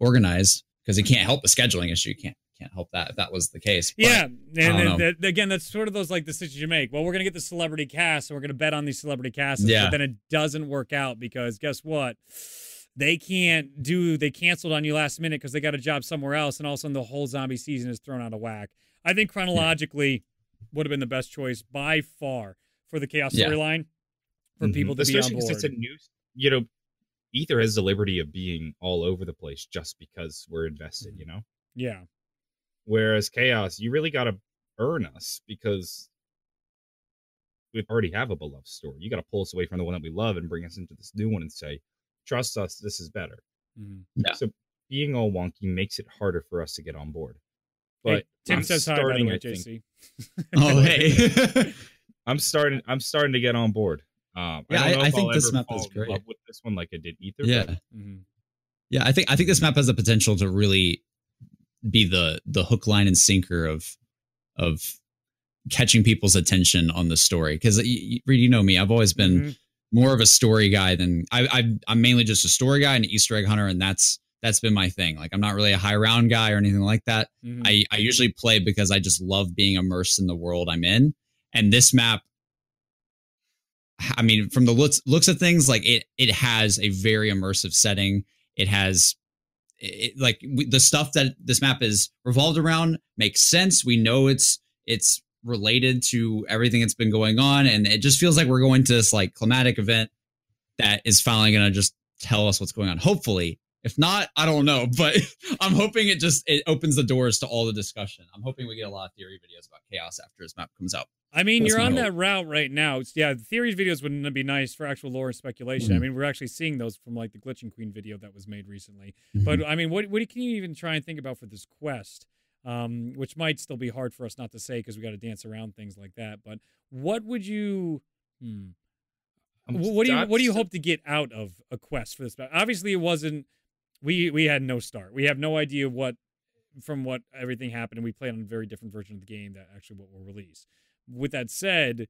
organized because you can't help the scheduling issue. You can't can't help that if that was the case. But
Yeah,
I
and
don't
then,
know.
that- again, that's sort of those like decisions you make. Well, we're gonna get the celebrity cast, and we're gonna bet on these celebrity casts.
Yeah.
but then it doesn't work out because guess what? They can't do. They canceled on you last minute because they got a job somewhere else, and all of a sudden the whole zombie season is thrown out of whack. I think chronologically would have been the best choice by far for the chaos
Yeah.
storyline for
Mhm.
people to be on board.
because it's a new, you know, Aether has the liberty of being all over the place just because we're invested, you know.
yeah,
Whereas Chaos, you really got to earn us because we already have a beloved story. You got to pull us away from the one that we love and bring us into this new one and say, "Trust us, this is better."
Mhm.
Yeah.
So being all wonky makes it harder for us to get on board.
Hey,
But
Tim
I'm
says hi. By the
starting,
way,
I think-
JC.
oh hey,
I'm starting. I'm starting to get on board. Um,
Yeah,
I,
I-
don't know
I
if
think
I'll
this map is great.
with this one like I did Aether.
yeah.
but
Mhm.
Yeah, I think I think this map has the potential to really be the the hook, line, and sinker of of catching people's attention on the story. Because you, you know me, I've always been
Mhm.
more of a story guy than I, I I'm mainly just a story guy and an Easter egg hunter, and that's that's been my thing. Like I'm not really a high round guy or anything like that.
Mhm.
I I usually play because I just love being immersed in the world I'm in, and this map. I mean, from the looks looks of things, like it it has a very immersive setting. It has it, like we, the stuff that this map is revolved around makes sense. We know it's it's related to everything that's been going on, and it just feels like we're going to this like climatic event that is finally going to just tell us what's going on. Hopefully, if not, I don't know, but I'm hoping it just it opens the doors to all the discussion. I'm hoping we get a lot of theory videos about chaos after this map comes out.
I mean,
That's
you're on
hope.
that route right now. It's, yeah, the theories videos wouldn't be nice for actual lore and speculation. I
Mhm.
mean, we're actually seeing those from like the Glitching Queen video that was made recently.
Mm-hmm.
But I mean, what what can you even try and think about for this quest? Um, which might still be hard for us not to say because we got to dance around things like that. But what would you? Hmm, what do you what do you hope to get out of a quest for this? Obviously, it wasn't. We we had no start. We have no idea what from what everything happened, and we played on a very different version of the game that actually what will release. With that said,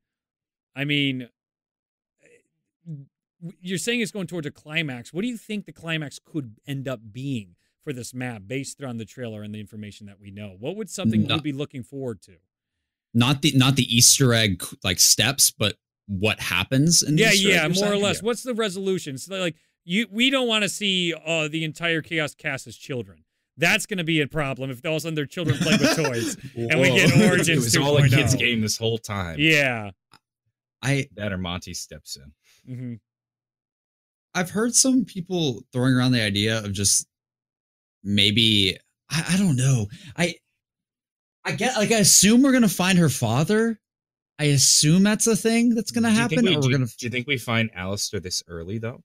I mean, eh, you're saying it's going towards a climax. What do you think the climax could end up being for this map, based on the trailer and the information that we know? What would something you'd be looking forward to?
Not the not the Easter egg like steps, but what happens in the
Yeah, yeah, more or less. What's the resolution? So like you, we don't want to see uh, the entire chaos cast as children. That's going to be a problem if all of a sudden they're children play with toys. And we get
Whoa.
Origins
It was all a kids game this whole time.
Yeah.
I
That or Monty steps in.
hmm
I've heard some people throwing around the idea of just maybe I, I don't know. I I get like I assume we're gonna find her father. I assume that's a thing that's gonna
Do you
happen,
think we-
or
do,
we're gonna.
do you think we find Alistair this early though?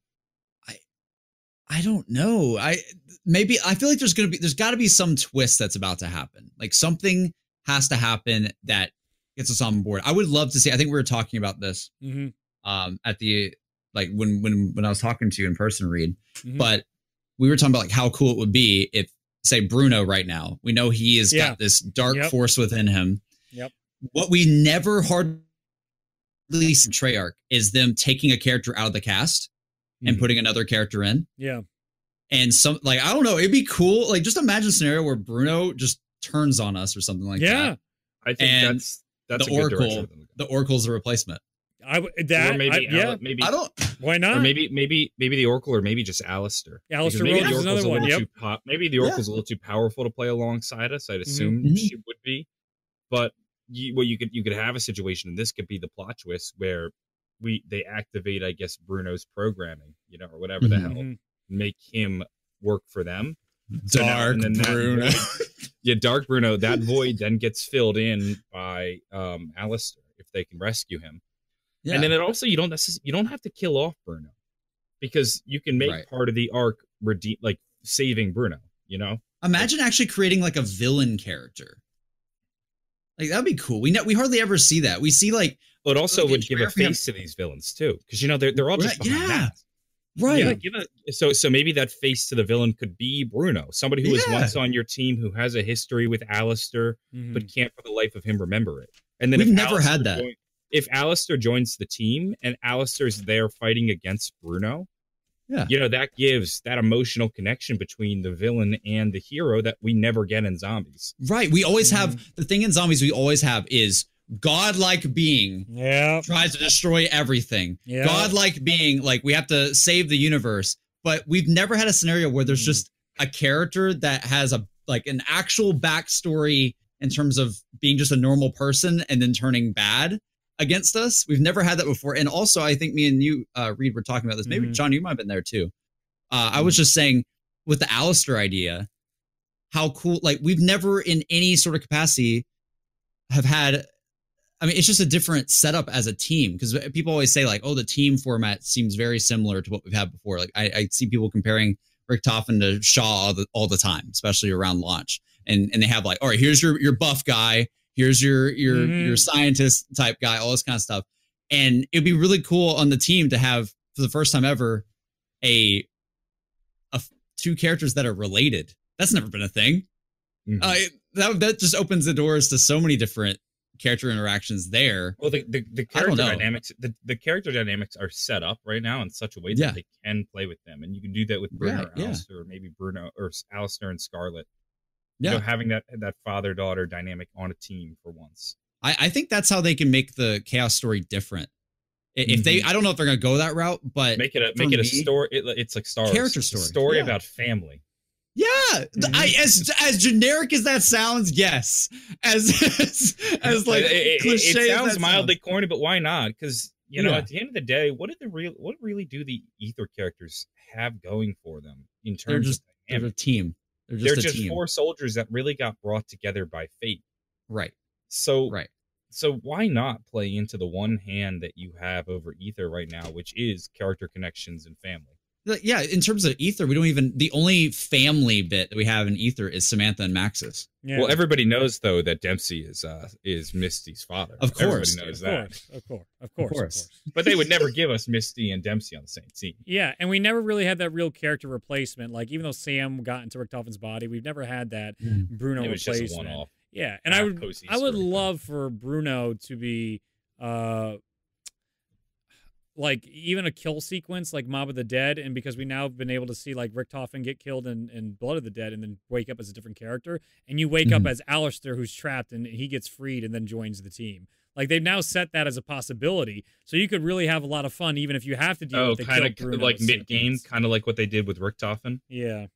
I don't know. I maybe I feel like there's gonna be there's got to be some twist that's about to happen. Like something has to happen that gets us on board. I would love to see. I think we were talking about this
hmm
um at the like when when when I was talking to you in person, Reed.
Mhm.
but we were talking about like how cool it would be if say bruno right now we know he has
Yeah.
got this dark
Yep.
force within him
Yep.
what we never hardly see in treyarch is them taking a character out of the cast and
Mhm.
putting another character in
Yeah.
and some like i don't know it'd be cool like just imagine a scenario where bruno just turns on us or something like
yeah.
that
I think
And
that's that's
the
a good
oracle
direction for them to go.
the oracle's a replacement
I w- that
or maybe
I, yeah.
Al- maybe
i don't
Why not?
or maybe maybe maybe the Oracle or maybe just Alistair.
Alistair
maybe
Rhodes
the
is
Oracle's
another
a
one,
little
yep.
too pop- maybe the Oracle's a little too powerful to play alongside us. I'd assume
Mhm.
she would be. But you, well, you could you could have a situation, and this could be the plot twist where we they activate, I guess, Bruno's programming, you know, or whatever the
Mhm.
hell,
Mhm.
make him work for them. So now-
dark
and then
bruno
void- yeah, Dark Bruno. That void then gets filled in by um Alistair if they can rescue him.
yeah
And then it also you don't necessarily you don't have to kill off Bruno because you can make
Right.
part of the arc redeem like saving Bruno. You know,
Imagine actually creating like a villain character. Like that'd be cool. We know we hardly ever see that. We see like
but it also would give a face to these villains too because you know they're they're all just
Right, yeah.
masks.
right.
Yeah, give a, so so maybe that face to the villain could be Bruno, somebody who was once on your team who has a history with Alistair
Mhm.
but can't for the life of him remember it. And then
We've never had that.
join- if Alistair joins the team and Alistair's there fighting against Bruno,
Yeah.
you know that gives that emotional connection between the villain and the hero that we never get in zombies.
Right. We always have
Mm-hmm.
the thing in zombies. We always have is godlike being
Yeah.
tries to destroy everything.
Yeah.
Godlike being like we have to save the universe, but we've never had a scenario where there's
Mm.
just a character that has a like an actual backstory in terms of being just a normal person and then turning bad against us. We've never had that before. And also, I think me and you, uh, Reed, were talking about this. Maybe
Mhm.
John, you might have been there too. Uh, I was just saying with the Alistair idea, how cool! Like we've never in any sort of capacity have had I mean, it's just a different setup as a team because people always say like, "Oh, the team format seems very similar to what we've had before." Like, I, I see people comparing Richtofen to Shaw all the, all the time, especially around launch, and and they have like, "All right, here's your your buff guy, here's your your
Mhm.
your scientist type guy, all this kind of stuff," and it'd be really cool on the team to have for the first time ever a a two characters that are related. That's never been a thing.
Mhm.
Uh, that that just opens the doors to so many different character interactions there.
Well, the the, the character dynamics the, the character dynamics are set up right now in such a way that
Yeah.
they can play with them, and you can do that with Bruno
Right,
or
yeah.
Or maybe Bruno or Alistair and Scarlett.
Yeah.
You know, having that that father daughter dynamic on a team for once.
I, I think that's how they can make the chaos story different. If they, I don't know if they're gonna go that route, but
Mm-hmm. Make it a make it a story. It, it's like Star Wars.
Character story,
story
yeah.
about family.
Yeah, th- mm-hmm. I, as as generic as that sounds, yes. As as, as like
it, it- it-
cliche
it sounds mildly corny, but why not? Because you know,
Yeah.
at the end of the day, what did the real what really do the Aether characters have going for them in
They're
terms
just
of
they're a team. They're
They're
just
just,
team.
four soldiers that really got brought together by fate.
right,
So
right.
so why not play into the one hand that you have over Aether right now, which is character connections and family?
Like, Yeah, in terms of Aether, we don't even the only family bit that we have in Aether is Samantha and Maxis.
Yeah.
Well, everybody knows though that Dempsey is uh is Misty's father.
Of course.
everybody knows
of
that.
course, of course, of course, of
course.
course.
But they would never give us Misty and Dempsey on the same team.
Yeah, and we never really had that real character replacement. Like even though Sam got into Richtofen's body, we've never had that Bruno
it was just a
replacement.
one-off.
Yeah, and I would I would
Easter egg.
love for Bruno to be uh like even a kill sequence like Mob of the Dead, and because we now have been able to see like Richtofen get killed in, in Blood of the Dead and then wake up as a different character, and you wake up
Mhm.
as Alistair who's trapped and he gets freed and then joins the team. Like they've now set that as a possibility, so you could really have a lot of fun even if you have to deal
Oh,
with the
kind of
Bruno
like mid game, kind of like what they did with Richtofen.
Yeah,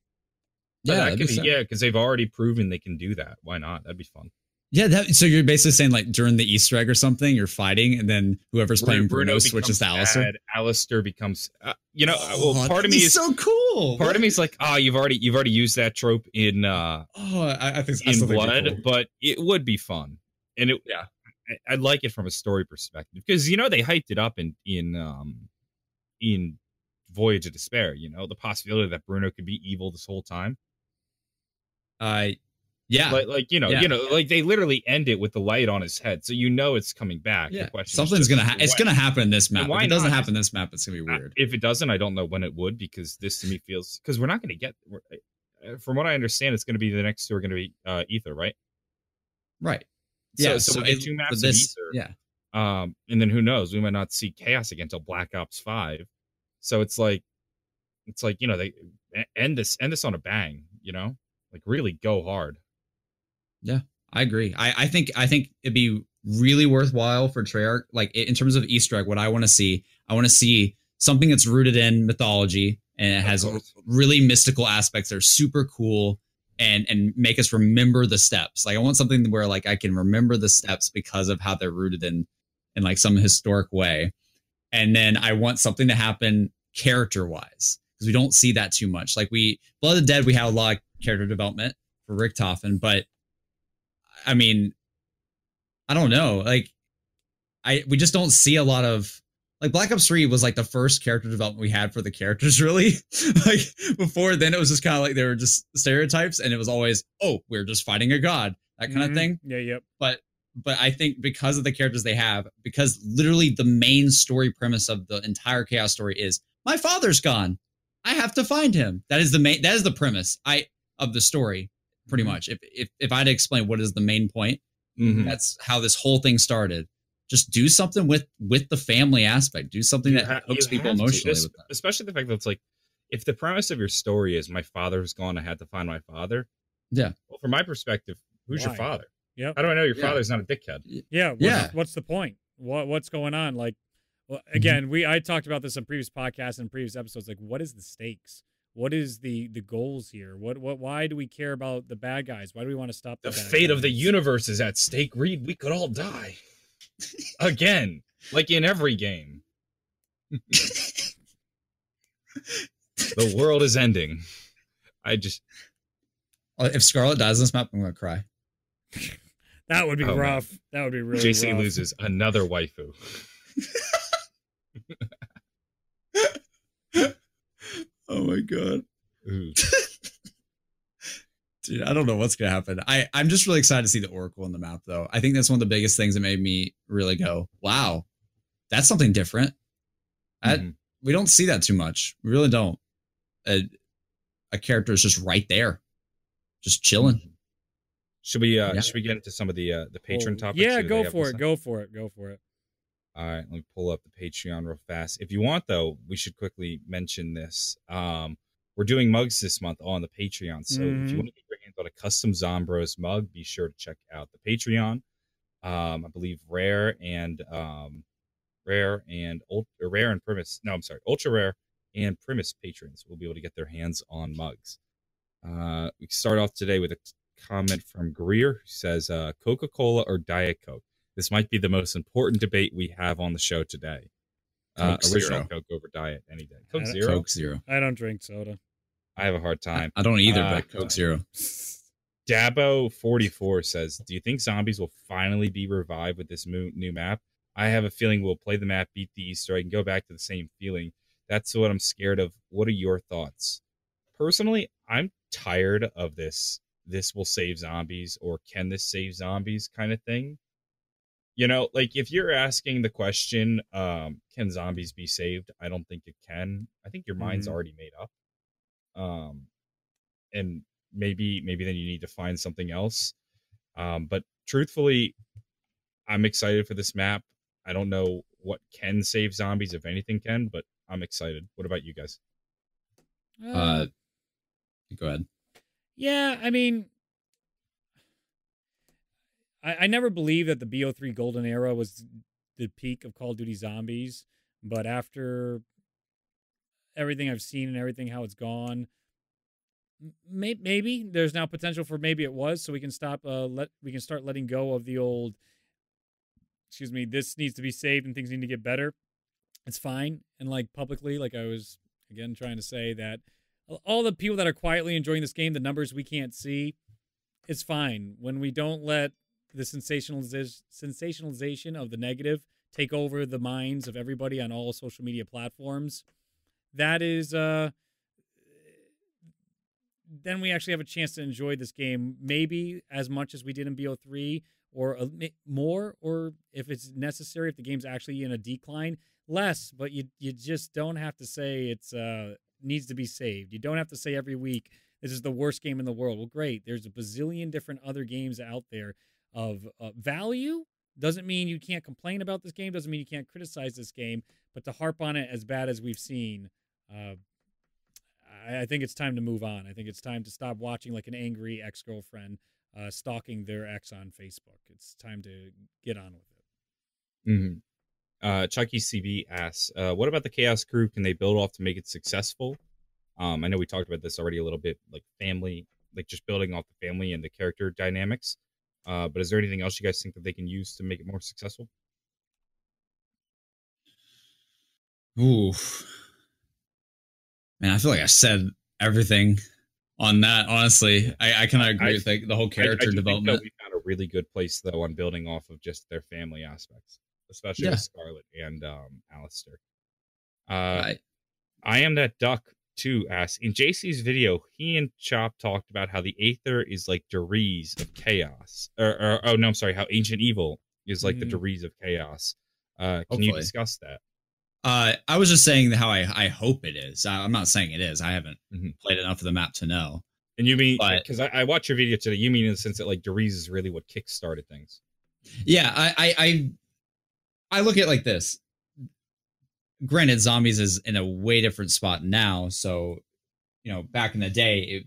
Yeah,
Yeah,
that could
be
be, yeah, because they've already proven they can do that. Why not? That'd be fun.
Yeah, that, so you're basically saying like during the Easter egg or something, you're fighting, and then whoever's playing Bruno, switches to Alistair.
bad, Alistair becomes, uh, you know,
Oh,
well, part of me is
so cool.
part of me is like, oh, you've already you've already used that trope in uh
Oh, I, I think I
in blood,
cool.
but it would be fun, and it
Yeah.
I, I'd like it from a story perspective because you know they hyped it up in in um in Voyage of Despair. You know the possibility that Bruno could be evil this whole time.
Uh, yeah,
like, like you know,
Yeah.
you know, like they literally end it with the light on his head, so you know it's coming back.
yeah. Something's gonna ha- it's gonna happen in this map.
why
If it doesn't
not?
happen in this map, it's gonna be
Uh,
weird.
If it doesn't, I don't know when it would because this to me feels because we're not going to get. we're- uh, From what I understand, it's going to be the next two are going to be uh, Aether, right?
right.
So-
Yeah.
so we'll get
it-
two maps
but
of
this,
Aether.
Yeah.
Um, and then who knows? We might not see chaos again until Black Ops Five. So it's like, it's like you know they e- end this end this on a bang. You know, like really go hard.
I agree. I, I think I think it'd be really worthwhile for Treyarch, like in terms of Easter egg. What I want to see, I want to see something that's rooted in mythology and it has really mystical aspects that are super cool and and make us remember the steps. Like I want something where like I can remember the steps because of how they're rooted in in like some historic way. And then I want something to happen character wise because we don't see that too much. Like we Blood of the Dead, we have a lot of character development for Richtofen, but I mean, I don't know. Like, I we just don't see a lot of like Black Ops Three was like the first character development we had for the characters. Really, like before then, it was just kind of like they were just stereotypes, and it was always oh we're just fighting a god that kind of
Mhm.
thing.
Yeah, yep.
But but I think because of the characters they have, because literally the main story premise of the entire Chaos story is my father's gone. I have to find him. That is the main. That is the premise. I of the story pretty
Mhm.
much. If if if I had to explain what is the main point,
Mhm.
That's how this whole thing started. Just do something with with the family aspect. Do something
You
that
ha-
hooks people emotionally
es-
with that.
especially the fact that it's like if the premise of your story is my father's gone, I had to find my father.
Yeah.
Well, from my perspective, who's your father?
Yeah.
How do I know your
Yeah.
father's not a dickhead?
Yeah. What's,
Yeah.
What's the point? What What's going on? Like, well,
Mm-hmm.
again, we I talked about this in previous podcasts and previous episodes. Like, what is the stakes? What is the the goals here? What what? Why do we care about the bad guys? Why do we want to stop the,
The
bad
fate of the universe is at stake. Reed, we could all die again, like in every game. the world is ending. I just
Uh, If Scarlett dies on this map, I'm gonna cry.
That would be
Oh, man.
rough. That would be really
JC
rough.
loses another waifu.
Oh my god. Dude, I don't know what's gonna happen. I I'm just really excited to see the Oracle in the map, though. I think that's one of the biggest things that made me really go, "Wow, that's something different." I-
Mhm.
we don't see that too much. We really don't. A, a character is just right there, just chilling.
Should we uh
Yeah.
should we get into some of the uh the patron
Oh,
topics?
Yeah, go for it. Go for it. Go for it.
All right, let me pull up the Patreon real fast. If you want, though, we should quickly mention this. Um, we're doing mugs this month on the Patreon. So if
Mhm.
you want to get your hands on a custom Zombros mug, be sure to check out the Patreon. Um, I believe Rare and um, Rare and Ult- Rare and Primus. No, I'm sorry, Ultra Rare and Primus patrons will be able to get their hands on mugs. Uh, we start off today with a comment from Greer who says, uh, "Coca Cola or Diet Coke." This might be the most important debate we have on the show today. Uh, original
Zero.
Coke over Diet any day. Coke
I don't-
Zero.
Coke Zero.
I don't drink soda.
I have a hard time.
I don't either,
Uh,
but Coke Zero.
Dabo44 says, Do you think zombies will finally be revived with this mo- new map? I have a feeling we'll play the map, beat the Easter egg, and go back to the same feeling. That's what I'm scared of. What are your thoughts? Personally, I'm tired of this. This will save zombies, or can this save zombies kind of thing. You know, like if you're asking the question, um, can zombies be saved? I don't think it can. I think your mind's
Mhm.
already made up. Um, and maybe maybe then you need to find something else um but truthfully i'm excited for this map i don't know what can save zombies if anything can but i'm excited what about you guys
Uh, go ahead.
Yeah, I mean, I, I never believed that the BO3 Golden Era was the peak of Call of Duty Zombies, but after everything I've seen and everything how it's gone, may, maybe there's now potential for maybe it was, so we can stop. Uh, let we can start letting go of the old. Excuse me. This needs to be saved and things need to get better. It's fine, and like publicly, like I was again trying to say that all the people that are quietly enjoying this game, the numbers we can't see, it's fine. When we don't let the sensationalization sensationalization of the negative take over the minds of everybody on all social media platforms, that is uh then we actually have a chance to enjoy this game maybe as much as we did in BO3 or a, more or if it's necessary if the game's actually in a decline less. But you you just don't have to say it's uh needs to be saved. You don't have to say every week this is the worst game in the world. Well great. There's a bazillion different other games out there of uh, value doesn't mean you can't complain about this game doesn't mean you can't criticize this game but to harp on it as bad as we've seen uh I, I think it's time to move on. I think it's time to stop watching like an angry ex girlfriend uh, stalking their ex on Facebook. It's time to get on with it.
mm-hmm. uh chucky cb asks uh what about the chaos crew can they build off to make it successful um i know we talked about this already a little bit like family like just building off the family and the character dynamics uh but is there anything else you guys think that they can use to make it more successful
Ooh. Man, I feel like I said everything on that. Honestly, I, I kind of agree
I-
with like, the whole
I- I
character
think, though,
development.
we found a really good place though on building off of just their family aspects, especially
Yeah.
with Scarlett and um Alistair. Uh,
I,
I am that duck too. Asks in JC's video, he and Chop talked about how the Aether is like Der Riese of chaos, or, or oh no, I'm sorry, how Ancient Evil is like
Mhm.
the Der Riese of chaos. Uh, can you discuss that?
uh, I was just saying how I, I hope it is. I, I'm not saying it is. I haven't
Mhm.
played enough of the map to know.
And you mean because I, I watched your video today, you mean in the sense that like Der Riese is really what kickstarted things.
Yeah, I, I, I, I look at it like this. Granted, zombies is in a way different spot now. So, you know, back in the day, it,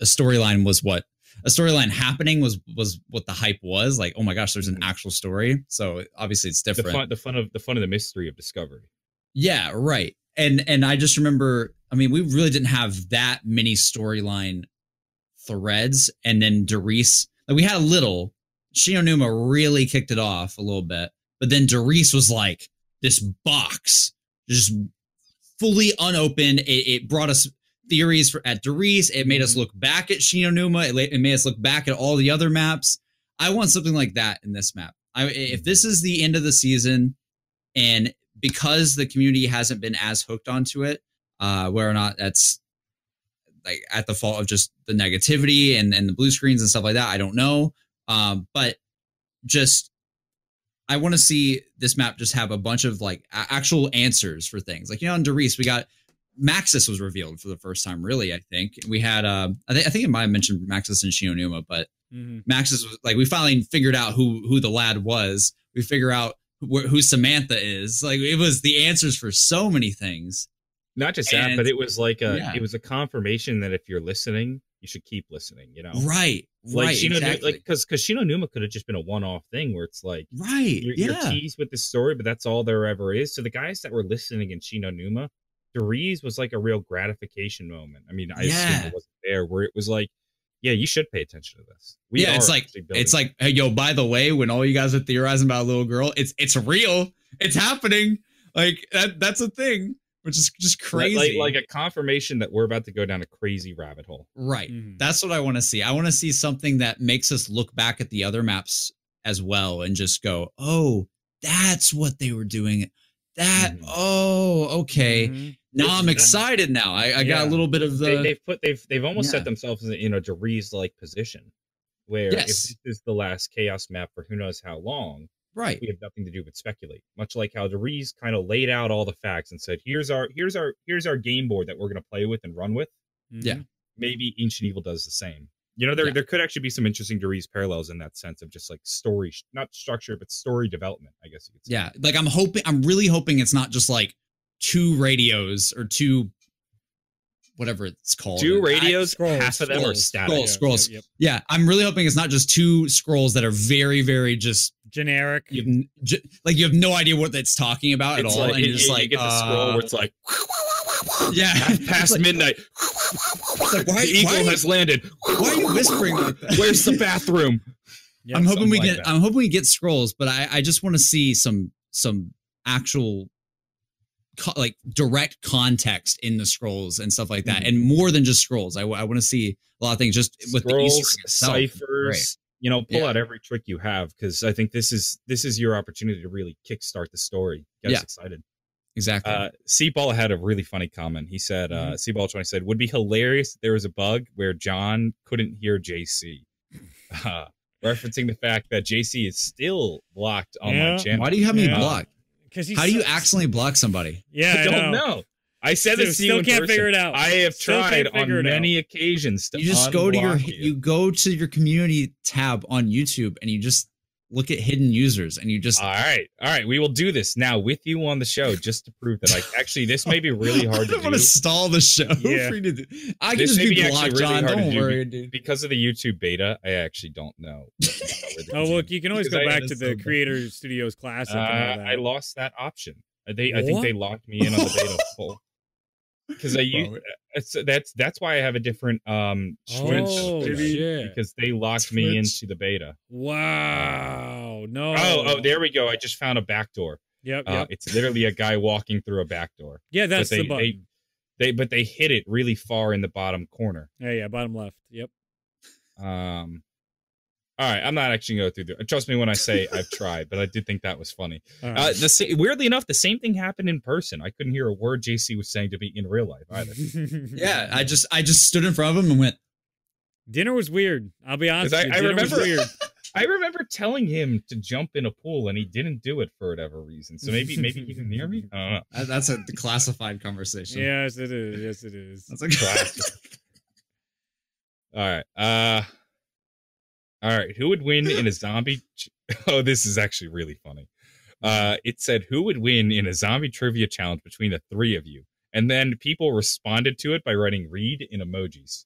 a storyline was what a storyline happening was was what the hype was. Like, oh my gosh, there's an
Mhm.
actual story. So obviously, it's different.
The fun, the fun of the fun of the mystery of discovery.
Yeah, right. And and I just remember, I mean, we really didn't have that many storyline threads. And then Der Riese, like we had a little. Shi No Numa really kicked it off a little bit, but then Der Riese was like this box, just fully unopened. It, it brought us theories for, at Der Riese. It made us look back at Shi No Numa. It, it made us look back at all the other maps. I want something like that in this map. I, if this is the end of the season, and because the community hasn't been as hooked onto it, uh, whether or not that's like at the fault of just the negativity and and the blue screens and stuff like that, I don't know. Um, but just I want to see this map just have a bunch of like a- actual answers for things. Like you know, in Der Riese, we got Maxis was revealed for the first time. Really, I think we had. Um, I think I think it might have mentioned Maxis and Shi No Numa, but
Mhm.
Maxis was like we finally figured out who who the lad was. We figure out who, who Samantha is. Like it was the answers for so many things.
Not just that, but it was like a
yeah.
it was a confirmation that if you're listening, you should keep listening. You know,
Right,
like
right,
Shino,
exactly.
like because because Shi No Numa could have just been a one off thing where it's like
right,
you're, you're
yeah,
teased with the story, but that's all there ever is. So the guys that were listening in Shi No Numa, Der Riese was like a real gratification moment. I mean, I
Yeah.
assume it wasn't there where it was like, yeah, you should pay attention to this.
yeah. It's like it's like, hey, yo, by the way, when all you guys are theorizing about a little girl, it's it's real. It's happening. Like that. That's a thing, which is just
like-
crazy.
like, like a confirmation that we're about to go down a crazy rabbit hole.
right.
Mhm.
That's what I want to see. I want to see something that makes us look back at the other maps as well and just go, oh, that's what they were doing. That.
Mhm.
Oh, okay.
Mhm.
Now I'm excited. Now I, I got a little bit of the.
they, they've put they've they've almost
Yeah.
set themselves in, in a Der Riese like position where
Yes.
if this is the last chaos map for who knows how long,
right.
we have nothing to do but speculate. Much like how Der Riese kind of laid out all the facts and said, "Here's our here's our here's our game board that we're going to play with and run with."
Yeah.
Mhm.
Maybe Ancient Evil does the same. You know, there
Yeah.
there could actually be some interesting Der Riese parallels in that sense of just like story, not structure, but story development. I guess you could say.
Yeah, like I'm hoping, I'm really hoping it's not just like two radios or two, whatever it's called.
Two
I-
radios,
Scrolls,
half of them are
scrolls,
static.
scrolls.
Yeah,
scrolls.
yep, yep.
yeah, I'm really hoping it's not just two scrolls that are very, very just
Generic.
you have, n- j- like you have no idea what it's talking about at all,
like,
and
you,
you're just
you
like,
get the scroll
uh,
where it's like,
yeah,
half
It's
past
like,
midnight.
like, why-
the eagle
why are you-
has landed.
Why are you whispering like that?
Where's the bathroom?
Yep.
I'm hoping we
something
get.
that.
I'm hoping we get scrolls, but I, I just want to see some some actual, co- like direct context in the scrolls and stuff like that,
Mhm.
and more than just scrolls. I, want to see a lot of things just with the
Scrolls,
Easter egg itself.
Ciphers. You know, pull
Yeah.
out every trick you have because I think this is this is your opportunity to really kickstart the story. Get us excited.
Exactly.
Uh, Seaball had a really funny comment. He said, uh, Seaball twenty said, "Would be hilarious if there was a bug where John couldn't hear JC." Uh, referencing the fact that JC is still blocked on
Yeah.
my channel.
Why do you have me blocked?
Because
How do you accidentally block somebody?
Yeah,
I don't know. I said
Still-
this to you
still can't
person.
figure it out.
I have
Still can't
tried on
figure it out.
many occasions to
You just go to your
unblock
you go to your community tab on YouTube and you just look at hidden users and you just
All right, all right. We will do this now with you on the show just to prove that. I actually, this may be really hard
I
to
don't
do
want to stall the show.
Yeah.
for you to do. I can
This
just
may
be
be
blocked,
really
John.
hard
Don't
do
worry, dude.
because of the YouTube beta. I actually don't know.
Oh, look, you can always go
I-
back to the
so.
Creator Studios Classic.
Uh,
and all that.
I lost that option. They, I think they locked me in on the beta full. Because I use it's, that's that's why I have a different um Twitch
Oh,
because they locked me into the beta.
Wow. No.
Oh, oh, there we go. I just found a back door.
Yep.
Uh,
Yep.
it's literally a guy walking through a back door.
yeah, that's
they,
the button.
They, they, but they hit it really far in the bottom corner.
yeah, yeah, bottom left. Yep.
Um, all right, I'm not actually going to go through the. Trust me when I say I've tried, but I did think that was funny.
All
Uh, the sa- weirdly enough, the same thing happened in person. I couldn't hear a word JC was saying to me in real life either.
Yeah, I just I just stood in front of him and went,
Dinner was weird. I'll be honest.
I-
with you.
I
Dinner was
remember-
weird.
I remember telling him to jump in a pool, and he didn't do it for whatever reason. So maybe maybe he didn't hear me. I don't know.
"That's a classified conversation."
Yes, it is. Yes, it is.
that's a
Classic. All right. Uh All right, who would win in a zombie? Oh, this is actually really funny. Uh, it said who would win in a zombie trivia challenge between the three of you, and then people responded to it by writing "read" in emojis.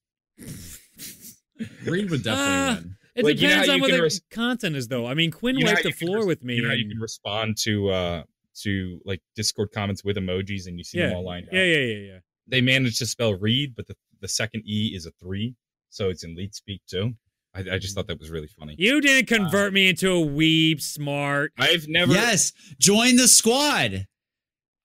Reed would definitely
Ah,
win.
It
Like, you know
depends on
you
what the
res-
content is, though. I mean, Quinn
You know
wiped the floor
res-
with me.
You know how you can respond to uh to like Discord comments with emojis, and you see
yeah,
them all lined
yeah,
up.
yeah, yeah, yeah. Yeah.
They managed to spell "read," but the the second E is a three, so it's in leet speak too. I, I just thought that was really funny.
You didn't convert me into a weeb smart.
I've never,
Yes, join the squad.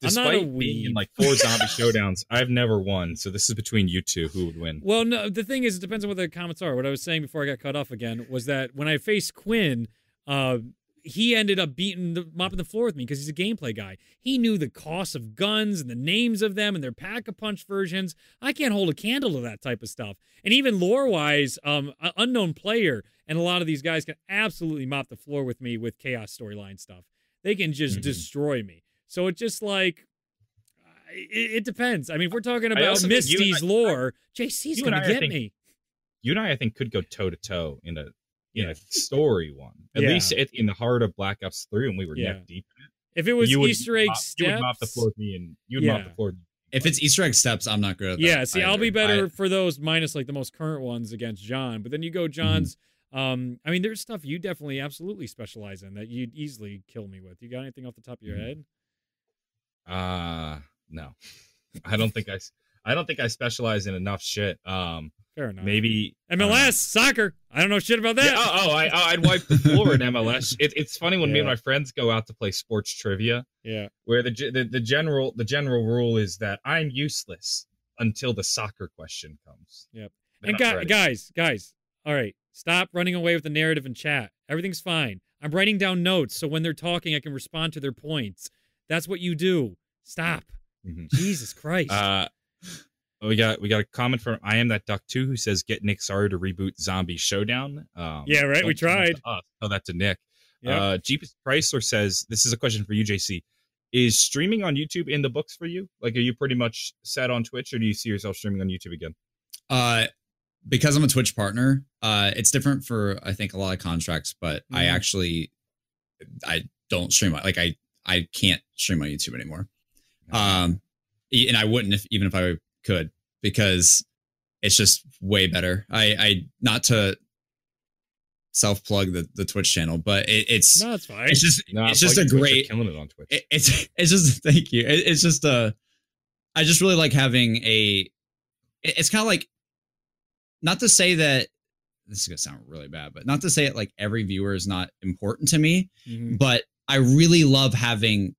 I'm not a
despite being in like four zombie showdowns, I've never won. So this is between you two. Who would win?
Well, no, the thing is, it depends on what the comments are. What I was saying before I got cut off again was that when I faced Quinn, uh, he ended up beating the mopping the floor with me because he's a gameplay guy. He knew the cost of guns and the names of them and their pack a punch versions. I can't hold a candle to that type of stuff. And even lore wise, um, unknown player and a lot of these guys can absolutely mop the floor with me with chaos storyline stuff. They can just
Mhm.
destroy me. So it's just like. It, it depends. I mean, if we're talking about
also think you and
Misty's
I-
lore, JC's gonna get
think-
me.
You and I, I think, could go toe to toe in a in
Yeah.
a story one. At
Yeah.
least it, in the heart of Black Ops Three, when we were
Yeah.
neck deep. in it,
If it was
you
Easter egg
mop,
steps,
You would mop the floor with me, and you would mop the floor. with me.
If it's Easter egg steps, I'm not good at that.
yeah. See, I'll be better
I-
for those minus like the most current ones against John. But then you go John's. Um, I mean, there's stuff you definitely absolutely specialize in that you'd easily kill me with. You got anything off the top of your
Mhm.
head?
Uh no, I don't think I. I don't think I specialize in enough shit. Um,
Fair enough.
maybe.
MLS soccer. I don't know shit about that.
Yeah, oh, oh, I, oh, I'd wipe the floor in MLS. It, it's funny when me and my friends go out to play sports trivia,
yeah.
where the, the the general the general rule is that I'm useless until the soccer question comes.
Yep.
Then
And
I'm
gu-
ready.
guys, guys, all right, stop running away with the narrative in chat. Everything's fine. I'm writing down notes so when they're talking, I can respond to their points. That's what you do. Stop.
Mhm.
Jesus Christ.
Uh, we got we got a comment from I am that duck too who says get Nick Sorry to reboot Zombie Showdown. Um,
Yeah, right, we
don't tell that
tried.
to us, Tell that to Nick.
Yep.
Uh, Jeepus Chrysler says this is a question for you, JC. Is streaming on YouTube in the books for you? Like, are you pretty much set on Twitch, or do you see yourself streaming on YouTube again?
Uh, because I'm a Twitch partner, uh, it's different for I think a lot of contracts, but I
Mhm.
actually I don't stream like I I can't stream on YouTube anymore. Um, and I wouldn't if even if I could because it's just way better. I I not to self plug the the Twitch channel, but it, it's
no, it's fine.
it's just
No,
it's just
like
a
Twitch
great
killing it on Twitch.
it, it's it's just thank you. It, it's just uh I just really like having a. it- It's kind of like, not to say that this is gonna sound really bad, but not to say it like every viewer is not important to me,
Mhm.
but I really love having,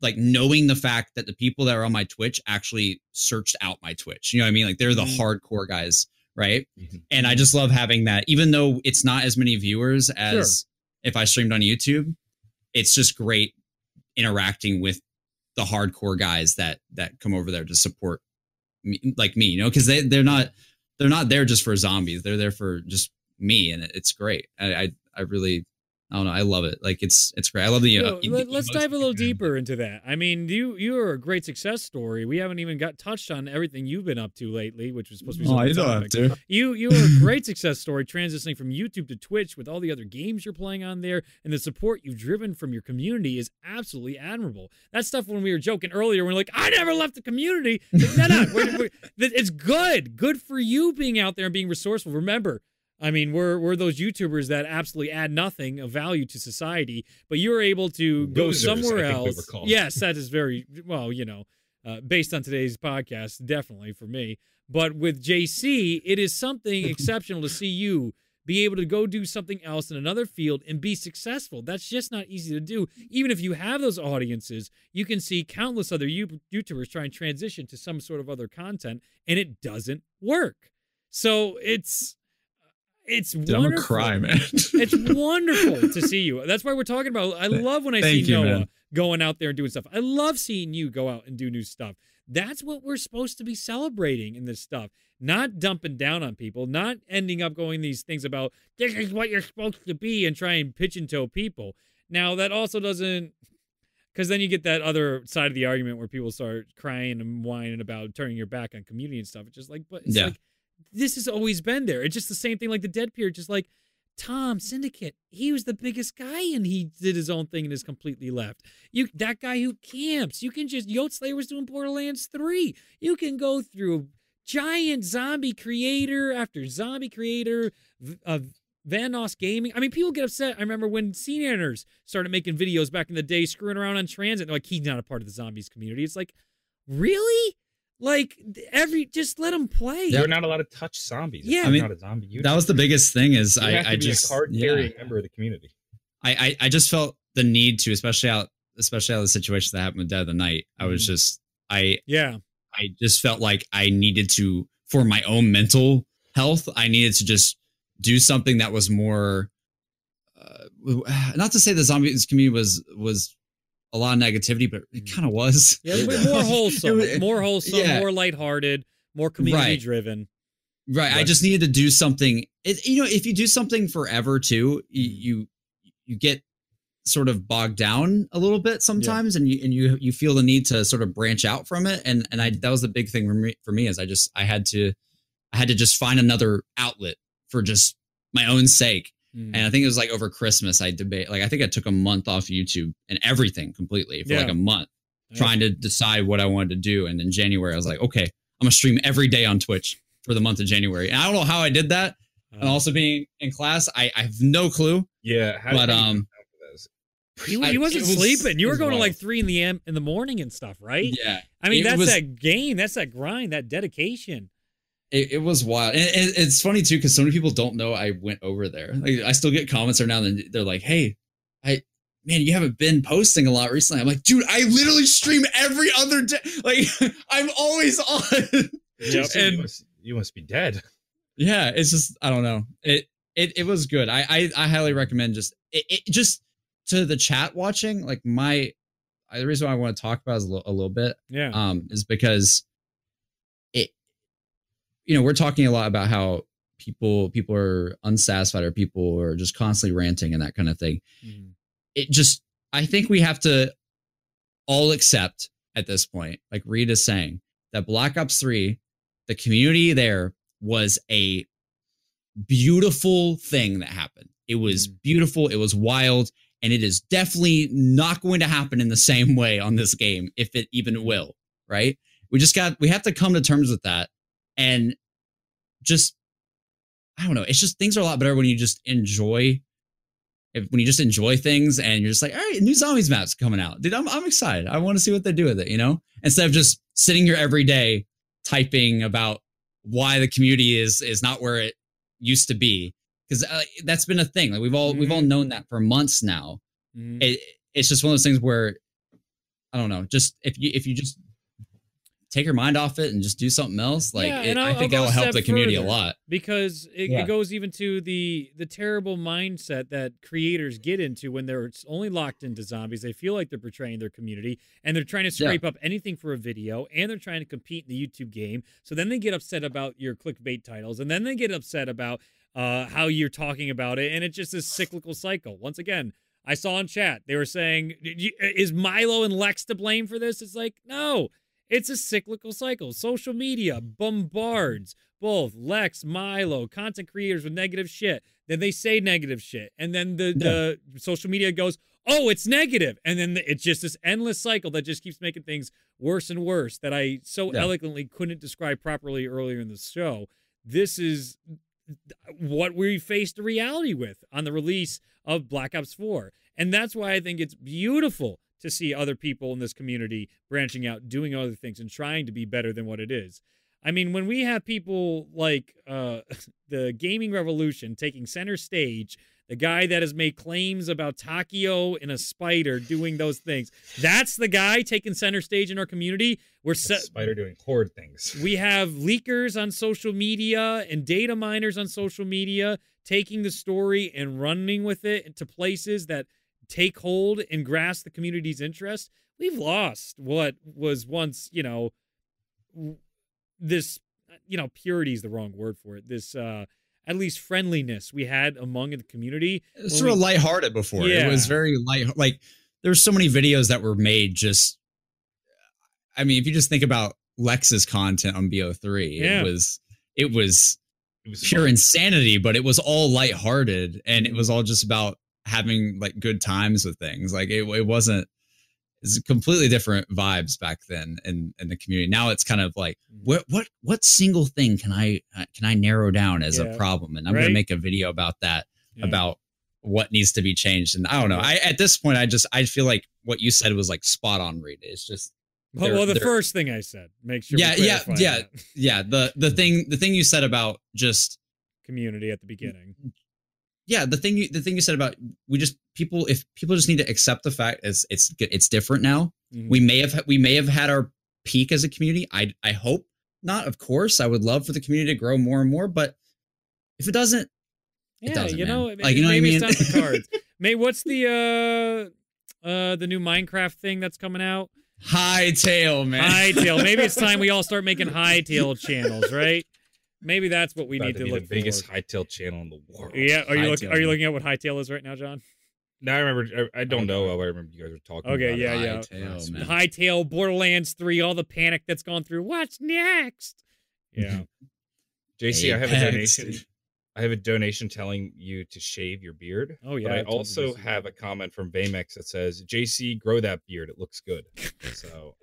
like, knowing the fact that the people that are on my Twitch actually searched out my Twitch. You know what I mean? Like they're the
Mhm.
hardcore guys, right?
Mhm.
And I just love having that, even though it's not as many viewers as if I streamed on YouTube. It's just great interacting with the hardcore guys that that come over there to support me, like me, you know, because they they're not they're not there just for zombies. They're there for just me, and it's great. I, I I really I don't know. I love it. Like it's it's great. I love the.
Yo,
uh, let's
dive a little
that
deeper into that. I mean, you you are a great success story. We haven't even got touched on everything you've been up to lately, which was supposed to be.
Oh, you don't have to.
You you are a great success story transitioning from YouTube to Twitch with all the other games you're playing on there and the support you've driven from your community is absolutely admirable. That stuff when we were joking earlier, we're like, I never left the community. Like, no, no, we're- we're- that- it's good. Good for you being out there and being resourceful. Remember, I mean, we're we're those YouTubers that absolutely add nothing of value to society, but you're able to go somewhere
we
else. Yes, that is very well, you know, uh, based on today's podcast, definitely for me. But with JC, it is something exceptional to see you be able to go do something else in another field and be successful. That's just not easy to do. Even if you have those audiences, you can see countless other YouTubers try and transition to some sort of other content, and it doesn't work. So it's it's
Dude, I'm
wonderful.
gonna cry, man.
It's wonderful to see you. That's why we're talking about. I love when I
Thank
see
you,
Noah
man.
going out there and doing stuff. I love seeing you go out and do new stuff. That's what we're supposed to be celebrating in this stuff, not dumping down on people, not ending up going these things about this is what you're supposed to be and try and pitch and toe people. Now that also doesn't, because then you get that other side of the argument where people start crying and whining about turning your back on community and stuff. It's just like, but it's
Yeah.
like this has always been there. It's just the same thing like the dead period. Just like Tom Syndicate, he was the biggest guy and he did his own thing and is completely left. You that guy who camps, you can just Yote Slayer was doing Borderlands 3. You can go through giant zombie creator after zombie creator, uh, Vanoss Gaming. I mean, people get upset. I remember when CNNers started making videos back in the day, screwing around on transit. They're like, he's not a part of the zombies community. It's like, really? Like every, just let them play.
They're not allowed to touch zombies.
Yeah,
I mean, not a zombie. YouTuber.
That was the biggest thing. Is
You
I,
have to
I
be
just
a card
yeah.
carrying member of the community.
I, I I just felt the need to, especially out, especially out of the situation that happened with Dead of the Night. I was
Mhm.
just, I,
Yeah.
I just felt like I needed to, for my own mental health, I needed to just do something that was more. Uh, not to say the zombies community was was a lot of negativity, but it mm. kind of was.
Yeah, but more wholesome,
It was-
more wholesome,
yeah.
more lighthearted, more community
Right.
driven.
Right. I just needed to do something. It, you know, if you do something forever too, you mm. you, you get sort of bogged down a little bit sometimes, and you and you you feel the need to sort of branch out from it. And and I that was the big thing for me. For me, is I just I had to I had to just find another outlet for just my own sake.
Mm.
And I think it was like over Christmas, I debate like I think I took a month off YouTube and everything completely for like a month,
Yeah.
trying to decide what I wanted to do. And in January, I was like, okay, I'm gonna stream every day on Twitch for the month of January. And I don't know how I did that.
Uh,
And also being in class, I, I have no clue.
Yeah, how
But, um,
account for those?
he, he wasn't
it was-
sleeping. You were
was
going to like three in the am- in the morning and stuff, right?
Yeah,
I mean,
It
that's
was-
that gain, that's that grind, that dedication.
It, it was wild. And it, it's funny too because so many people don't know I went over there. Like I still get comments every now and then. They're like, "Hey, I." Man, you haven't been posting a lot recently. I'm like, dude, I literally stream every other day. Like, I'm always on.
Yep.
You
And-
must, you must be dead.
yeah it's just i don't know it it, it was good I, I i highly recommend just it, it just to the chat watching like my I, the reason why i want to talk about is a, li- a little bit
Yeah.
um is because you know we're talking a lot about how people people are unsatisfied or people are just constantly ranting and that kind of thing
Mhm.
it just I think we have to all accept at this point, like Reed is saying, that Black Ops 3, the community there was a beautiful thing that happened. It was
Mhm.
beautiful, it was wild, and it is definitely not going to happen in the same way on this game, if it even will, right? We just got we have to come to terms with that and just I don't know, it's just things are a lot better when you just enjoy if, when you just enjoy things and you're just like, all right, new zombies maps coming out. Dude, I'm, I'm excited. I want to see what they do with it, you know? Instead of just sitting here every day typing about why the community is is not where it used to be. Because uh, that's been a thing. Like we've all we've all known that for months now.
Mhm.
It, it's just one of those things where I don't know. Just if you if you just take your mind off it and just do something else, like
Yeah,
it, I think that will help the community a lot.
because it,
Yeah.
it goes even to the the terrible mindset that creators get into when they're only locked into zombies they feel like they're portraying their community and they're trying to
Yeah.
scrape up anything for a video and they're trying to compete in the youtube game so then they get upset about your clickbait titles and then they get upset about uh, how you're talking about it and it's just this cyclical cycle once again i saw in chat they were saying is milo and lex to blame for this it's like no it's a cyclical cycle. Social media bombards both Lex, Milo, content creators with negative shit. Then they say negative shit. And then the, the social media goes, oh, it's negative. And then it's just this endless cycle that just keeps making things worse and worse that I so
Yeah.
eloquently couldn't describe properly earlier in the show. This is what we faced a reality with on the release of Black Ops 4. And that's why I think it's beautiful to see other people in this community branching out, doing other things, and trying to be better than what it is. I mean, when we have people like uh, the gaming revolution taking center stage, the guy that has made claims about Takeo and a spider doing those things, that's the guy taking center stage in our community. We're set.
Spider doing horde things.
We have leakers on social media and data miners on social media taking the story and running with it to places that take hold and grasp the community's interest. We've lost what was once, you know, this, you know, purity is the wrong word for it. This, uh, at least friendliness we had among the community.
It was
when
sort of
we-
lighthearted before.
Yeah.
It was very light. Like there's so many videos that were made just. I mean, if you just think about Lex's content on BO3,
Yeah.
it was, it was,
It was
pure
fun.
insanity, but it was all lighthearted and it was all just about having like good times with things. Like it, it wasn't. It's completely different vibes back then in in the community. Now it's kind of like what what what single thing can I uh, can I narrow down as
Yeah.
a problem, and I'm
Right.
gonna make a video about that
Yeah.
about what needs to be changed. And I don't know. I at this point, I just I feel like what you said was like spot on. Read it's just
Well, well, the first thing I said. Make sure.
Yeah, yeah, yeah.
that.
yeah the the thing the thing you said about just
Community at the beginning.
Yeah the thing you the thing you said about we just people if people just need to accept the fact it's it's it's different now
Mhm.
we may have we may have had our peak as a community i i hope not of course i would love for the community to grow more and more but if it doesn't it
yeah,
doesn't,
you know,
man.
maybe,
Like, you know what I
it's
mean?
not the cards. May what's the uh uh the new Minecraft thing that's coming out?
Hytale man
Hytale. Maybe it's time we all start making Hytale channels, right? Maybe that's what we need
to
to
be
look
the biggest
for.
Hytale channel in the world.
Yeah, are you looking? Are you looking at what Hytale is right now, John?
Now I remember. I, I don't know. I remember you guys were talking.
Okay,
about
yeah,
it.
yeah.
Hytale, man.
Hytale, Borderlands Three, all the panic that's gone through. What's next? Yeah.
JC, I have a donation. I have a donation telling you to shave your beard.
Oh yeah.
but I
told
also have a comment from Vamex that says, "JC, grow that beard. It looks good." so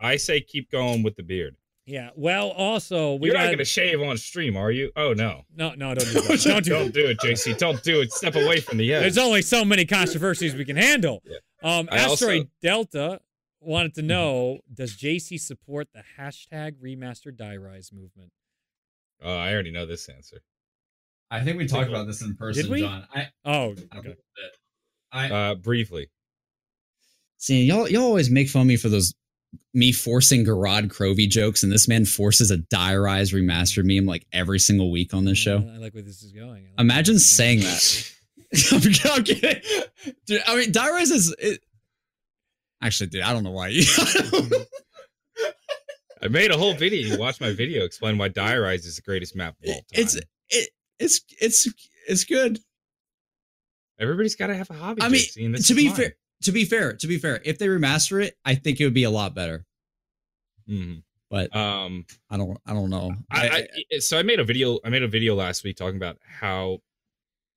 I say keep going with the beard.
Yeah. Well, also we
You're
got
not going to shave on stream, are you? Oh no!
no, no, don't do that. Don't do that.
Don't do it, JC. Don't do it. Step away from the edge.
There's only so many controversies we can handle.
Yeah.
Um,
I also-
Asteroid Delta wanted to know: Does JC support the hashtag Remastered Die Rise movement?
Oh, I already know this answer.
i think we talked about this in person Did
we?
john i
Oh, okay.
I
Uh, briefly,
See, y'all, y'all always make fun of me for those me forcing Gorod Krovi jokes, and this man forces a Die Rise remastered meme like every single week on this show.
I like where this is going. I like
Imagine
is
saying
going.
that. I'm, I'm kidding, dude. I mean, Die Rise is. It, actually, dude, I don't know why you.
I made a whole video. You watch my video, explain why Die Rise is the greatest map of all time.
it's it, it's it's it's good.
Everybody's got to have a hobby.
I mean,
JC, and this
to be fair, to be fair, to be fair, if they remaster it, I think it would be a lot better.
Mhm.
But
Um,
I don't, I don't know.
I, I so I made a video. I made a video last week talking about how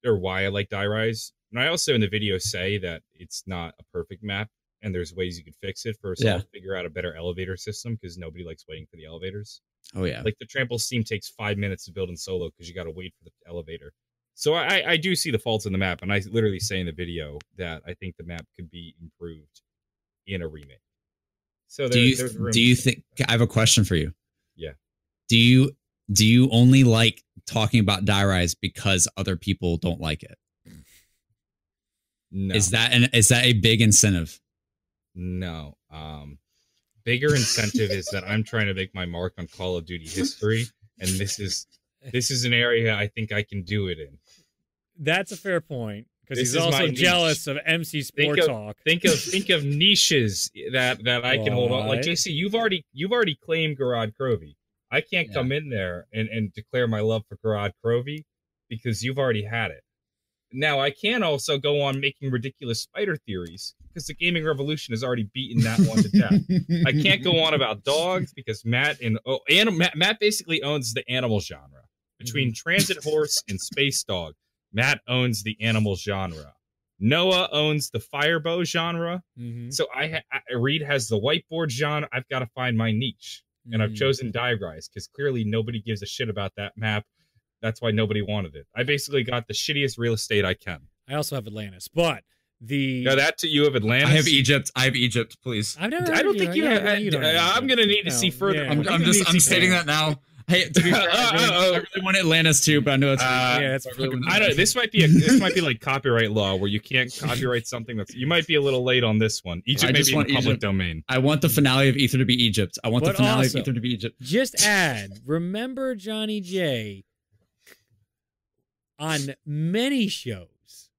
or why I like Die Rise, and I also in the video say that it's not a perfect map, and there's ways you could fix it. First,
Yeah.
Figure out a better elevator system because nobody likes waiting for the elevators.
oh yeah,
Like the trample steam takes five minutes to build in solo because you got to wait for the elevator. So I, I do see the faults in the map, and I literally say in the video that I think the map could be improved in a remake. So
do you
room
do you think I have a question for you?
Yeah.
Do you do you only like talking about Die Rise because other people don't like it?
no.
Is that an is that a big incentive?
No. Um, bigger incentive is that I'm trying to make my mark on Call of Duty history, and this is this is an area I think I can do it in.
That's a fair point because he's
is my
also
niche.
jealous of MC Sport
of-
Talk.
Think of think of niches that that I can hold on. Like
Right.
JC, you've already you've already claimed Gorod Krovi. I can't
Yeah.
come in there and and declare my love for Gorod Krovi because you've already had it. Now I can also go on making ridiculous spider theories because the gaming revolution has already beaten that one to death. I can't go on about dogs because Matt and oh, anim, Matt, Matt basically owns the animal genre between transit horse and space dog. Matt owns the animal genre. Noah owns the firebow genre.
Mhm.
So I, ha- I Reed has the whiteboard genre. I've got to find my niche, and I've
Mhm.
chosen Die Rise because clearly nobody gives a shit about that map. That's why nobody wanted it. I basically got the shittiest real estate I can.
I also have Atlantis, but the
no that to you of Atlantis.
I have Egypt. I have Egypt, please.
I've never.
I don't
heard
think you
yeah,
have.
you don't have
I'm gonna need to
No,
see further.
yeah.
I'm,
I'm
I'm just I'm stating that now. Hey, to be fair, I really,
Uh-oh.
I really want Atlantis too, but I know it's
Uh,
yeah, it's
I really
I don't. This might be a. This might be like copyright law where you can't copyright something that's. You might be a little late on this one. Egypt
I
may be in
want
public
Egypt.
domain.
I want the finale of Aether to be Egypt. I want
But
the finale
also-
of Aether to be Egypt.
Just add, remember Johnny J on many shows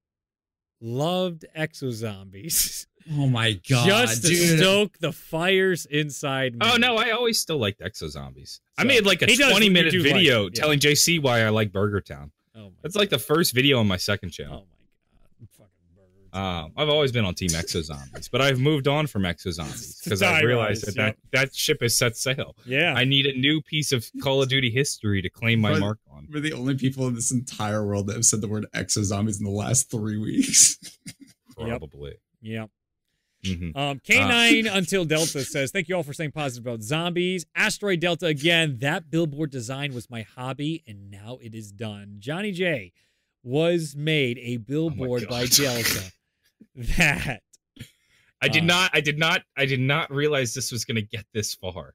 loved exozombies
Oh my god,
just to
dude!
stoke the fires inside me.
Oh no, I always still liked Exo Zombies. I made like a
he does-
20
you
minute
do like
video
yeah.
telling JC why I like Burger Town.
Oh my
That's like the first video on my second channel.
Oh
channel.
my god. Fucking burger.
Um, I've always been on Team Exo Zombies, but I've moved on from Exo Zombies because I realized that,
Yep.
that that ship has set sail.
Yeah.
I need a new piece of Call of Duty history to claim my
But-
mark on.
We're the only people in this entire world that have said the word exo zombies in the last three weeks.
Probably.
yeah.
Mhm.
Um, K9 until Delta says, Thank you all for saying positive about zombies. Asteroid Delta again. That billboard design was my hobby, and now it is done. Johnny J was made a billboard by Delta. That.
I did
Uh,
not. I did not. I did not realize this was going to get this far.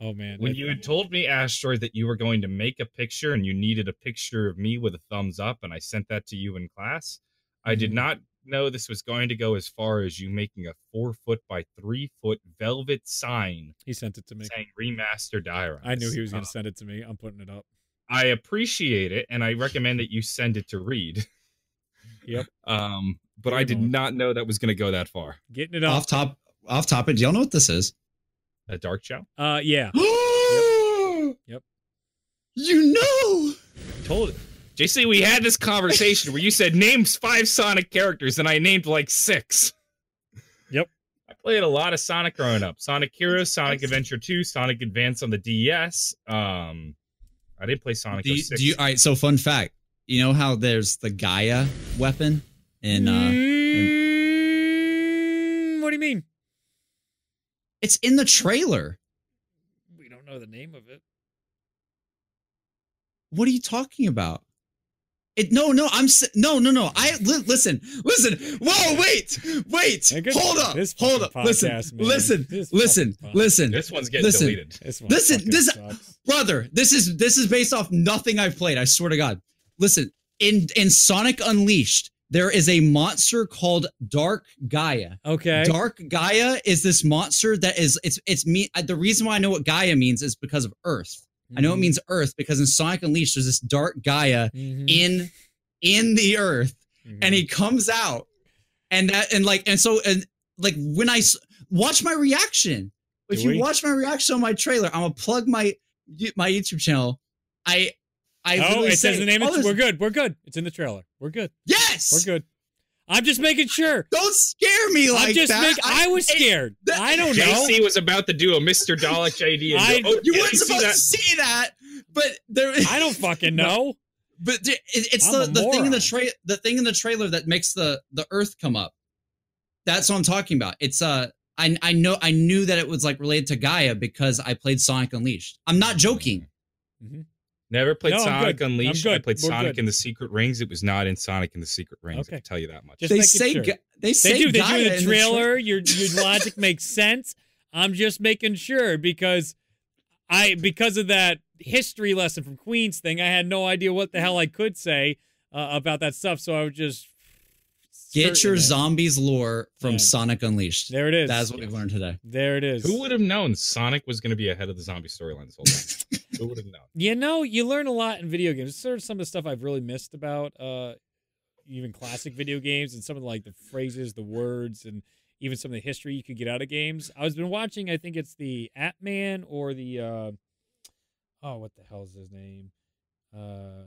Oh, man.
When you had told me, Asteroid, that you were going to make a picture and you needed a picture of me with a thumbs up, and I sent that to you in class, I did
Mhm.
not know this was going to go as far as you making a four foot by three foot velvet sign
He sent it to me.
saying remaster Die Rise.
I knew he was going
Uh,
to send it to me. I'm putting it up.
I appreciate it, and I recommend that you send it to read.
Yep.
Um, but
Give
I did
moment.
not know that was going to go that far.
Getting it up.
off top, off topic. Do y'all know what this is?
A dark show.
Uh, yeah. Yep.
You know.
Told it. JC, we had this conversation where you said names five Sonic characters, and I named like six.
Yep.
I played a lot of Sonic growing up. Sonic Heroes, Sonic Adventure 2, Sonic Advance on the DS. Um, I didn't play Sonic
Do you,
06.
do you, all right. So, fun fact. You know how there's the Gaia weapon in uh,
Mm, what do you mean?
it's in the trailer.
We don't know the name of it.
What are you talking about? It no no I'm no no no I li- listen listen whoa wait wait hold up
this
hold
fucking
up listen
podcast, man.
listen
This
listen
fucking podcast.
listen
this one's getting
Listen.
deleted.
This one
Listen, this-
sucks.
brother this is this is based off nothing I've played I swear to God listen in in Sonic Unleashed there is a monster called Dark Gaia
Okay.
Dark Gaia is this monster that is it's it's me the reason why I know what Gaia means is because of Earth I know it means Earth because in Sonic Unleashed there's this Dark Gaia
Mhm,
in in the Earth
mhm.
and he comes out and that and like and so and like when I watch my reaction if
Do
you
we?
watch my reaction on my trailer I'm gonna plug my my YouTube channel I I
oh, it says the name.
"Oh,
we're good. We're good. It's in the trailer. We're good.
yes
We're good. I'm just making sure.
don't scare me like
I'm just
that
making. I, was
it-
scared.
that-
I don't know.
JC was about to do a Mr. Dalek JD. And
I-
go, oh,
you
yeah,
weren't
see
supposed
that?
to see that but there
I don't fucking know.
But there- it, it's
I'm
the,
a
the thing in the
moron.
tra- the thing in the trailer that makes the the Earth come up. That's what I'm talking about. It's uh, I I know I knew that it was like related to Gaia because I played Sonic Unleashed. I'm not joking.
Never played
No,
Sonic
good.
Unleashed. I played
We're
Sonic
good.
in the Secret Rings. It was not in Sonic in the Secret Rings. I can tell you that much.
Just
they say
sure.
Ga- they say
They do. They
Gaia
do in the
tra-
trailer. your your logic makes sense. I'm just making sure because I because of that history lesson from Queens thing, I had no idea what the hell I could say uh, about that stuff. So I was just
Get your zombies lore from
Yeah.
Sonic Unleashed.
There it is.
That's what we've learned today.
There it is.
Who would have known Sonic was going to be ahead of the zombie storyline this whole time? Who would have known?
You know, you learn a lot in video games. It's sort of some of the stuff I've really missed about uh even classic video games and some of the, like the phrases, the words, and even some of the history you could get out of games. I was been watching, I think it's the Act Man or the uh oh, what the hell is his name? Uh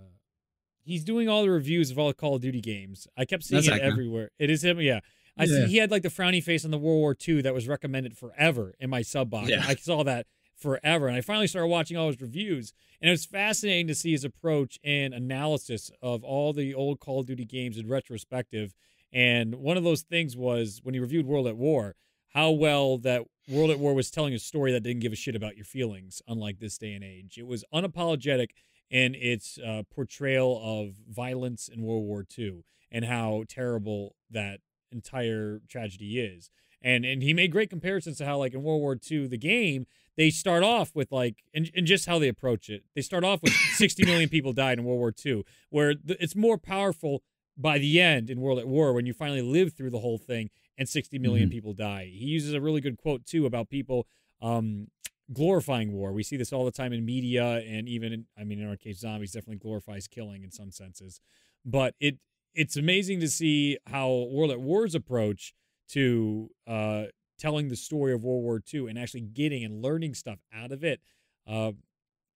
he's doing all the reviews of all the Call of Duty games. I kept seeing
That's
it everywhere. It is him, yeah. I
Yeah.
see he had like the frowny face on the World War II that was recommended forever in my sub box.
Yeah.
I saw that forever. And I finally started watching all his reviews. And it was fascinating to see his approach and analysis of all the old Call of Duty games in retrospective. And one of those things was when he reviewed World at War, how well that World at War was telling a story that didn't give a shit about your feelings, unlike this day and age. It was unapologetic in its uh, portrayal of violence in World War II and how terrible that entire tragedy is. And and he made great comparisons to how like in World War II, the game, they start off with like and, and just how they approach it. They start off with 60 million people died in World War II, where it's more powerful by the end in World at War when you finally live through the whole thing and 60 million
Mhm.
people die. He uses a really good quote too about people um, glorifying war. We see this all the time in media and even in, I mean in our case zombies definitely glorifies killing in some senses. But it it's amazing to see how World at War's approach to uh, telling the story of World War II and actually getting and learning stuff out of it uh,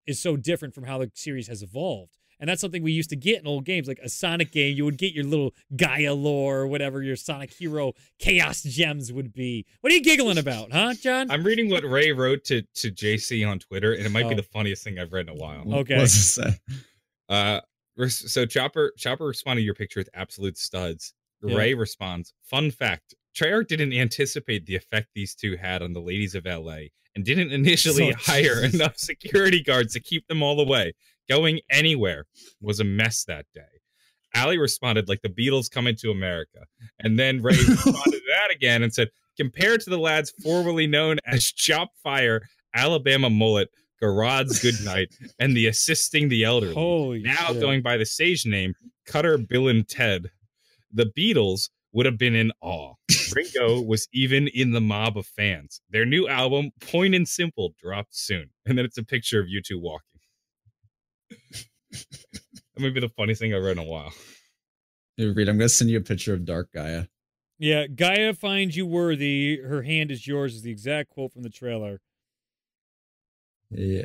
is so different from how the series has evolved. And that's something we used to get in old games, like a Sonic game. You would get your little Gaia lore or whatever your Sonic Hero Chaos Gems would be. What are you giggling about, huh, John?
I'm reading what Ray wrote to to JC on Twitter, and it might
Oh.
be the funniest thing I've read in a while.
Okay.
What's it say?
Uh, so Chopper Chopper responded to your picture with absolute studs.
Yeah.
Ray responds, "Fun fact: Treyarch didn't anticipate the effect these two had on the ladies of LA, and didn't initially
So-
hire enough security guards to keep them all away. Going anywhere was a mess that day." Ali responded like the Beatles coming to America, and then Ray responded to that again and said, "Compared to the lads formerly known as Chop Fire, Alabama Mullet." Garage Goodnight and the assisting the elderly
Holy
now
shit.
going by the stage name Cutter, Bill, and Ted. The Beatles would have been in awe. Ringo was even in the mob of fans. Their new album, Point and Simple, dropped soon. And then it's a picture of you two walking. that may be the funniest thing I've read in a while.
Hey, Reed, I'm gonna send you a picture of Dark Gaia.
Yeah, Gaia finds you worthy. Her hand is yours is the exact quote from the trailer.
Yeah,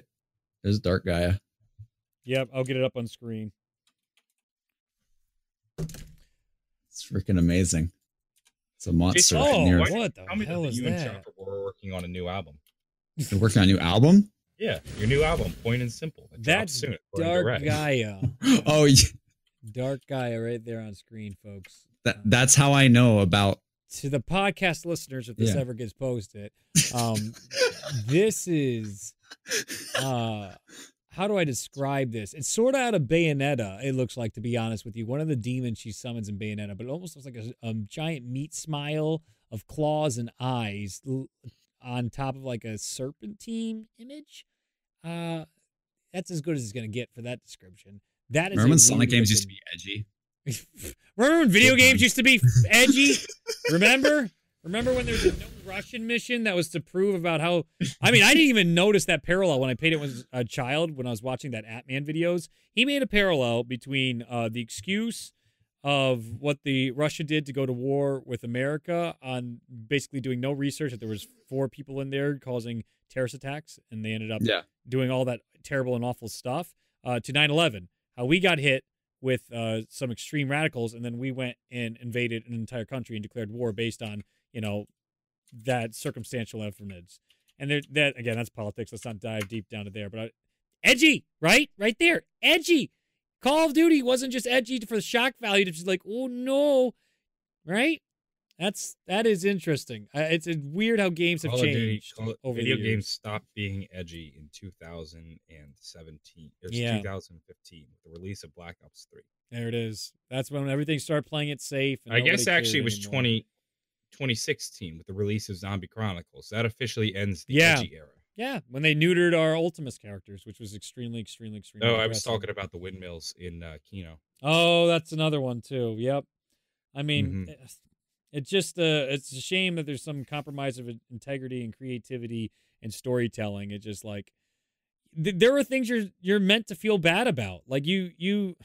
there's Dark Gaia.
Yep, I'll get it up on screen.
It's freaking amazing. It's a monster.
Oh,
right near
what the
Tell me
hell
that
is
you and
that?
Chopper were working on a new album.
They're working on a new album.
Yeah, your new album, Point and Simple. It drops
That's
soon. according
Dark
Ray.
Gaia.
oh, yeah.
Dark Gaia right there on screen, folks.
that that's how I know about.
To the podcast listeners, if this
Yeah.
ever gets posted, um, this is uh how do I describe this? It's sort of out of Bayonetta, it looks like, to be honest with you. One of the demons she summons in Bayonetta, but it almost looks like a, a giant meat smile of claws and eyes on top of like a serpentine image. Uh that's as good as it's gonna get for that description. That is
Remember when Sonic games used to be edgy?
Remember when video games used to be edgy? Remember? Remember when there was a no Russian mission that was to prove about how? I mean, I didn't even notice that parallel when I paid it was a child when I was watching that Act Man videos. He made a parallel between uh, the excuse of what the Russia did to go to war with America on basically doing no research that there was four people in there causing terrorist attacks and they ended up
Yeah.
doing all that terrible and awful stuff uh, to 9-11 how we got hit with uh, some extreme radicals and then we went and invaded an entire country and declared war based on you know that circumstantial evidence. And there, that again that's politics. Let's not dive deep down to there but I, edgy right? Right there. Edgy call of duty wasn't just edgy for the shock value to just like oh no right that's that is interesting uh, it's weird how games have
Call Duty-
changed
Call-
over
video
the years.
games stopped being edgy in 2017 or
Yeah.
2015 with the release of Black Ops 3.
There it is. That's when everything started playing it safe. and
I guess actually it was
anymore.
20, 2016 with the release of Zombie Chronicles. That officially ends the
Yeah.
edgy era.
Yeah, when they neutered our Ultimis characters, which was extremely, extremely, extremely.
No, I was talking about the windmills in uh, Kino.
Oh, that's another one too. Yep. I mean,
Mhm.
it's- it's just uh, it's a shame that there's some compromise of integrity and creativity and storytelling. It just like th- there are things you're you're meant to feel bad about. Like you you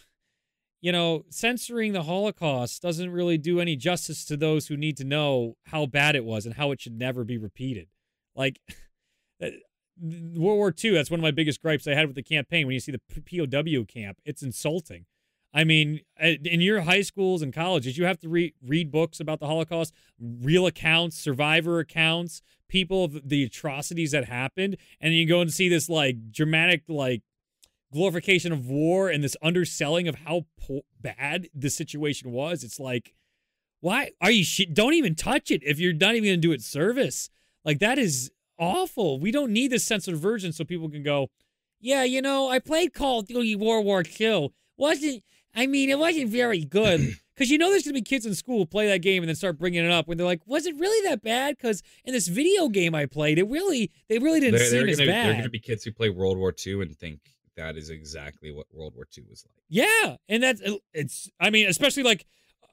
you know, censoring the Holocaust doesn't really do any justice to those who need to know how bad it was and how it should never be repeated. Like World War II, that's one of my biggest gripes I had with the campaign. When you see the POW camp, it's insulting. I mean, uh, in your high schools and colleges, you have to re- read books about the Holocaust, real accounts, survivor accounts, people of the atrocities that happened, and you go and see this like dramatic like glorification of war and this underselling of how po- bad the situation was. It's like, why are you? Sh- don't even touch it if you're not even going to do it service. Like that is awful. We don't need this censored version so people can go, yeah, you know, I played Call of Duty World War II. Wasn't I mean, it wasn't very good. Because you know there's going to be kids in school who play that game and then start bringing it up when they're like, was it really that bad? Because in this video game I played, it really, they really didn't
There,
seem
there, are
as
gonna, there are going to be kids who play World War II and think that is exactly what World War II was like.
Yeah, and that's uh, it's. I mean, especially like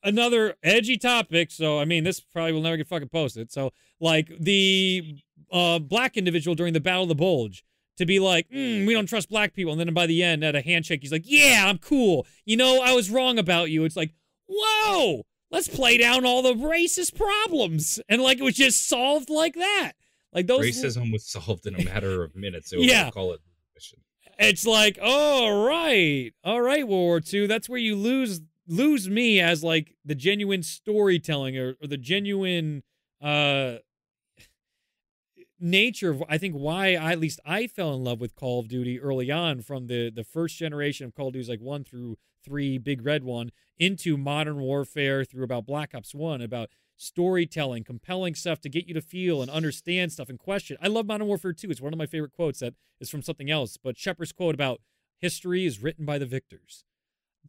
another edgy topic. So I mean, this probably will never get fucking posted. So like the uh, black individual during the Battle of the Bulge to be like, mm, we don't trust black people, and then by the end at a handshake, he's like, yeah, I'm cool. You know, I was wrong about you. It's like, whoa, let's play down all the racist problems, and like it was just solved like that. Like those
Racism was solved in a matter of minutes. So
Yeah.
yeah. call it
it's like, oh right, all right, World War II. That's where you lose lose me as like the genuine storytelling or, or the genuine uh nature of I think why I, at least I fell in love with Call of Duty early on from the the first generation of Call of Duty like one through three, Big Red one, into Modern Warfare through about Black Ops One, about storytelling, compelling stuff to get you to feel and understand stuff and question. I love Modern Warfare 2. It's one of my favorite quotes that is from something else, but Shepard's quote about history is written by the victors.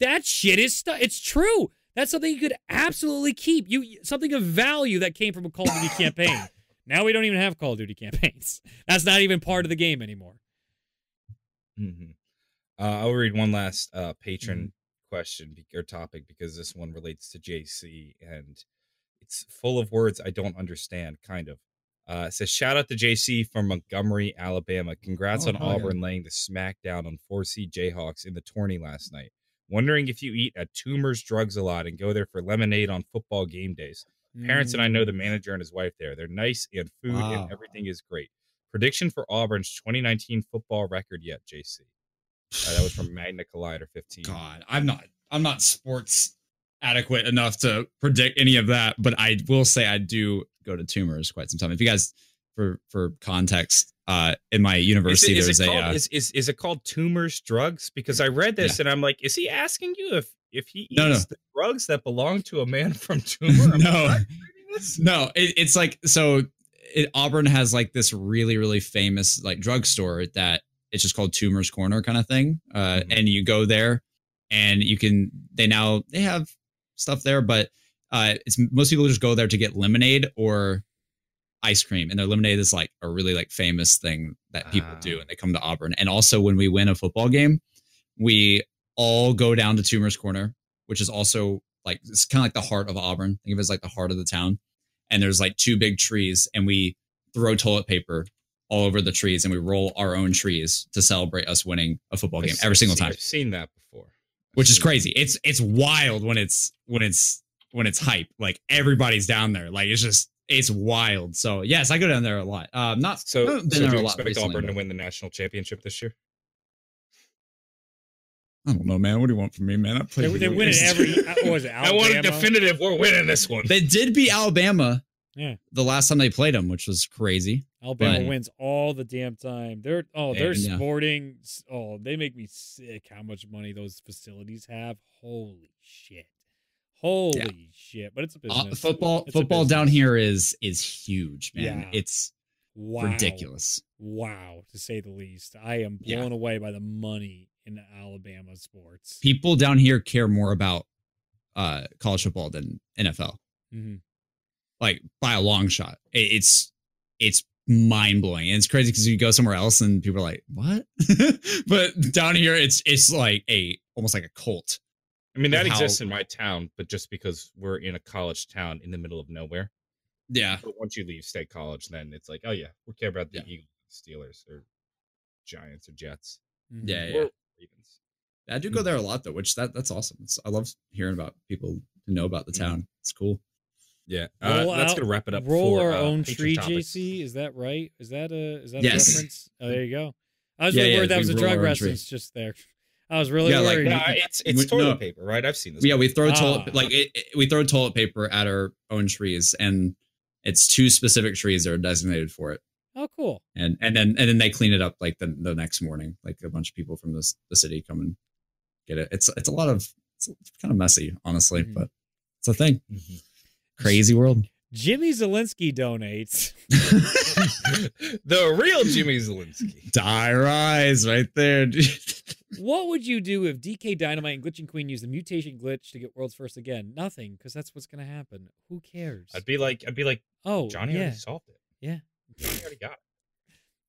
That shit is stuff. It's true. That's something you could absolutely keep. You something of value that came from a Call of Duty campaign. Now we don't even have Call of Duty campaigns. That's not even part of the game anymore.
Mm-hmm. Uh, I'll read one last uh, patron mm-hmm. question or topic because this one relates to JC and it's full of words I don't understand, kind of. Uh, it says, shout out to JC from Montgomery, Alabama. Congrats oh, on Auburn yeah. laying the smackdown on 4C Jayhawks in the tourney last night. Wondering if you eat at Toomer's Drugs a lot and go there for lemonade on football game days. Parents and I know the mm. manager and his wife there. They're nice and food wow. and everything is great. Prediction for Auburn's 2019 football record yet, JC? Uh, that was from Magna Collider 15.
God, I'm not I'm not sports adequate enough to predict any of that, but I will say I do go to Toomer's quite some time. If you guys for for context, uh in my university
is
it, is
there's
a
called, uh, is, is is it called Toomer's Drugs? Because I read this yeah. and I'm like, is he asking you if if he eats no, no. the drugs that belong to a man from Toomer?
no, no, it, it's like so. It, Auburn has like this really really famous like drugstore that it's just called Toomer's Corner kind of thing, uh, mm-hmm. and you go there and you can they now they have stuff there, but uh, it's most people just go there to get lemonade or ice cream, and their lemonade is like a really like famous thing that people uh. do, ah. and they come to Auburn. And also when we win a football game, we all go down to Toomer's Corner, which is also like it's kind of like the heart of Auburn. Think of it as like the heart of the town. And there's like two big trees, and we throw toilet paper all over the trees, and we roll our own trees to celebrate us winning a football game I've every single time.
I've seen that before,
I've which is crazy. That. It's it's wild when it's when it's when it's hype. Like everybody's down there. Like it's just it's wild. So yes, I go down there a lot. Um, not
so. Been so there do you a lot expect recently, Auburn but... to win the national championship this year?
I don't know, man. What do you want from me, man? I
play. They, they win it every. What was it? Alabama?
I want a definitive. We're winning this one.
They did beat Alabama. Yeah. The last time they played them, which was crazy.
Alabama but, wins all the damn time. They're oh, they're yeah. sporting. Oh, they make me sick. How much money those facilities have? Holy shit! Holy yeah. shit! But it's a uh, business.
Uh, football, it's football down here is is huge, man. Yeah. It's wow. ridiculous.
Wow, to say the least. I am blown away by the money in Alabama sports.
People down here care more about uh, college football than NFL. Mm-hmm. Like by a long shot. It's it's mind blowing. And it's crazy because you go somewhere else and people are like, "What?" but down here, it's it's like a almost like a cult.
I mean, that exists in my town, but just because we're in a college town in the middle of nowhere.
Yeah.
But once you leave state college, then it's like, oh yeah, we care about the yeah. Eagles, Steelers, or Giants, or Jets.
Mm-hmm. Yeah, yeah. Ravens. I do go there a lot though, which that that's awesome. It's, I love hearing about people who know about the mm-hmm. town. It's cool.
Yeah, uh, that's gonna wrap it up.
Roll
for,
our
uh,
own tree,
topics.
JC. Is that right? Is that a is that yes. a reference? Oh, there you go. I was yeah, really yeah, worried that was a drug reference just there. I was really yeah, worried.
Like, no, it's it's we, toilet no. paper, right? I've seen this.
Yeah, we throw ah. toilet like it, it, we throw toilet paper at our own trees, and it's two specific trees that are designated for it.
Oh, cool.
And and then and then they clean it up like the, the next morning. Like a bunch of people from the the city come and get it. It's it's a lot of it's kind of messy, honestly, mm-hmm. but it's a thing. Mm-hmm. Crazy world.
Jimmy Zielinski donates.
the real Jimmy Zielinski.
Die rise right there.
what would you do if DK Dynamite and Glitching Queen use the mutation glitch to get world's first again? Nothing, because that's what's gonna happen. Who cares?
I'd be like, I'd be like, oh, Johnny yeah. already solved it.
Yeah.
Johnny already got it.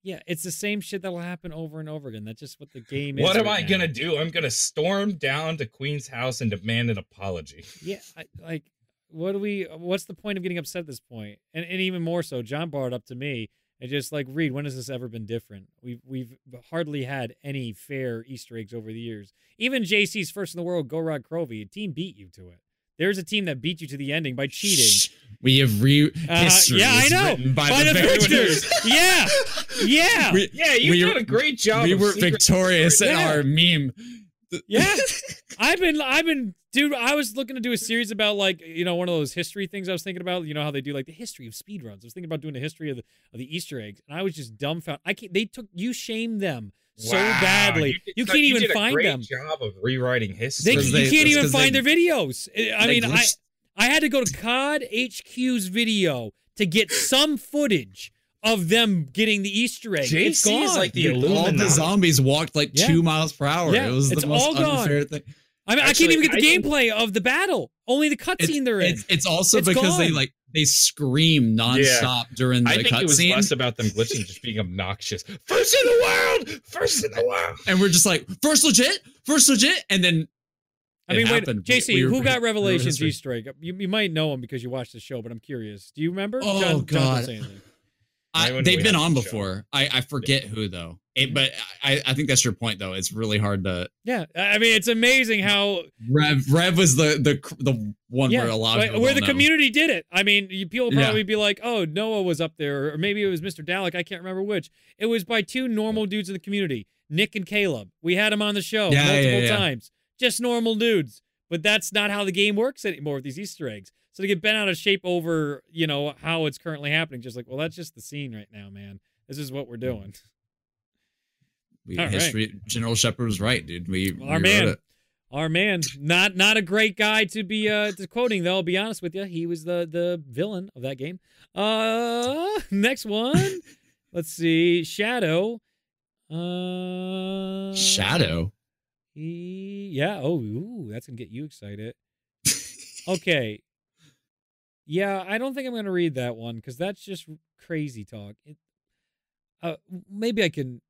Yeah, it's the same shit that'll happen over and over again. That's just what the game
is.
What
am
right
I now. gonna do? I'm gonna storm down to Queen's house and demand an apology.
Yeah, I, like what do we? What's the point of getting upset at this point? And and even more so, John brought it up to me and just like Reed. When has this ever been different? We've we've hardly had any fair Easter eggs over the years. Even JC's first in the world, Gorod Krovi, a team beat you to it. There's a team that beat you to the ending by cheating.
We have re uh,
Yeah, I know.
By, by the, the victors.
yeah. Yeah,
We-
Yeah, you
We
did a great job.
we were
secret-
victorious in
Yeah.
our meme.
Yeah. I've been, I've been, dude. I was looking to do a series about like, you know, one of those history things. I was thinking about, you know, how they do like the history of speedruns. I was thinking about doing a history of the of the Easter eggs, and I was just dumbfounded. I can't. They took you shamed them so
Wow,
badly.
did
You, can't even
did a
find
great
them.
Job of rewriting history.
They,
Because
you
they-
can't even find
they-
their videos. I
They
mean, I, I had to go to COD HQ's video to get some footage of them getting the Easter egg. it's
JC is
gone.
like the
Dude, all the zombies walked like
Yeah.
two miles per hour.
Yeah,
it was
it's
the most
all gone.
unfair thing.
I mean, I can't even get the
I think-
gameplay of the battle. Only the cutscene they're in.
it's, it's also
It's
because they like they scream nonstop during the cutscene.
I think it was
cutscene,
less about them glitching, just being obnoxious. First in the world, first in the world.
and we're just like first legit, first legit, and then
I
it
mean, wait,
happened.
JC,
We- we
who
were-
got
we were
Revelations
history.
Easter egg? You, you might know him because you watched the show, but I'm curious. Do you remember?
Oh,
John, John,
God.
say anything.
I, they've been on before. I, I forget who though. It, but I, I think that's your point though. It's really hard to.
Yeah, I mean, it's amazing how
Rev Rev was the the the one
yeah,
where a lot of
where-
people
where
don't
the
know.
community did it. I mean, you, people
Yeah.
probably be like, "Oh, Noah was up there," or maybe it was Mr. Dalek. I can't remember which. It was by two normal dudes in the community, Nick and Caleb. We had them on the show
Yeah, yeah,
multiple
yeah.
times. Just normal dudes. But that's not how the game works anymore with these Easter eggs. So to get bent out of shape over, you know, how it's currently happening, just like, well, that's just the scene right now, man. This is what we're doing.
We,
All right.
history. General Shepard was right, dude. We, we
Our
wrote
man.
it.
Our man, not not a great guy to be uh to quoting though. I'll be honest with you, he was the the villain of that game. Uh, next one. Let's see, Shadow. Uh,
Shadow.
He, yeah. Oh, ooh, that's gonna get you excited. Okay. Yeah, I don't think I'm gonna read that one because that's just crazy talk. It, uh, maybe I can.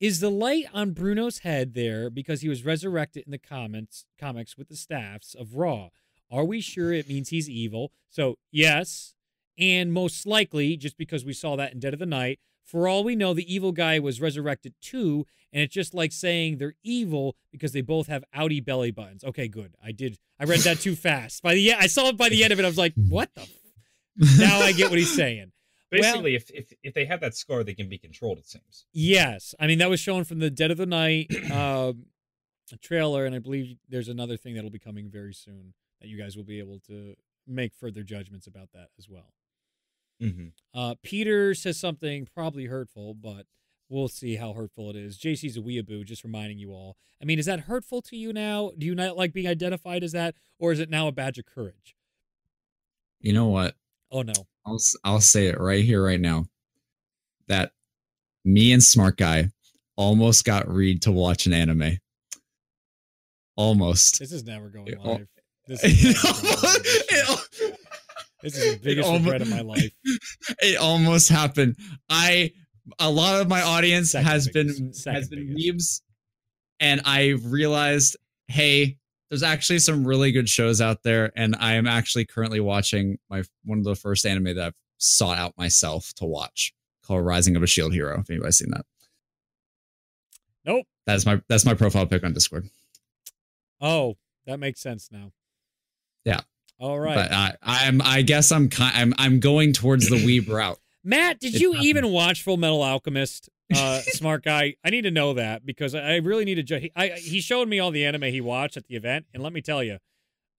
Is the light on Bruno's head there because he was resurrected in the comments comics with the staffs of Ra? Are we sure it means he's evil? So yes, and most likely just because we saw that in Dead of the Night. For all we know, the evil guy was resurrected too, and it's just like saying they're evil because they both have outie belly buttons. Okay, good. I did. I read that too fast. By the I saw it by the end of it. I was like, what the? F-? Now I get what he's saying. Well-
Basically, if, if if they have that scar, they can be controlled. It seems.
Yes, I mean that was shown from the Dead of the Night um, trailer, and I believe there's another thing that'll be coming very soon that you guys will be able to make further judgments about that as well.
Mm-hmm.
Uh, Peter says something probably hurtful, but we'll see how hurtful it is. JC's a weeaboo, just reminding you all. I mean, is that hurtful to you now? Do you not like being identified as that, or is it now a badge of courage?
You know what?
Oh no.
I'll I'll say it right here, right now. That me and Smart Guy almost got Reed to watch an anime. Almost.
This is never going live. This is, never going live.
Almost,
this is the biggest
almo-
regret of my life.
it almost happened. I a lot of my audience
Second
has
biggest.
been has been
biggest.
memes, and I realized, hey, there's actually some really good shows out there, and I am actually currently watching my one of the first anime that I've sought out myself to watch called Rising of a Shield Hero. If anybody's seen that,
Nope.
that's my that's my profile pic on Discord.
Oh, that makes sense now.
Yeah.
All right.
But I I'm I guess I'm I'm I'm going towards the weeb route.
Matt, did
It's
you even watch Full Metal Alchemist? Uh, smart guy. I need to know that because I really need to. Ju- he, I, he showed me all the anime he watched at the event, and let me tell you,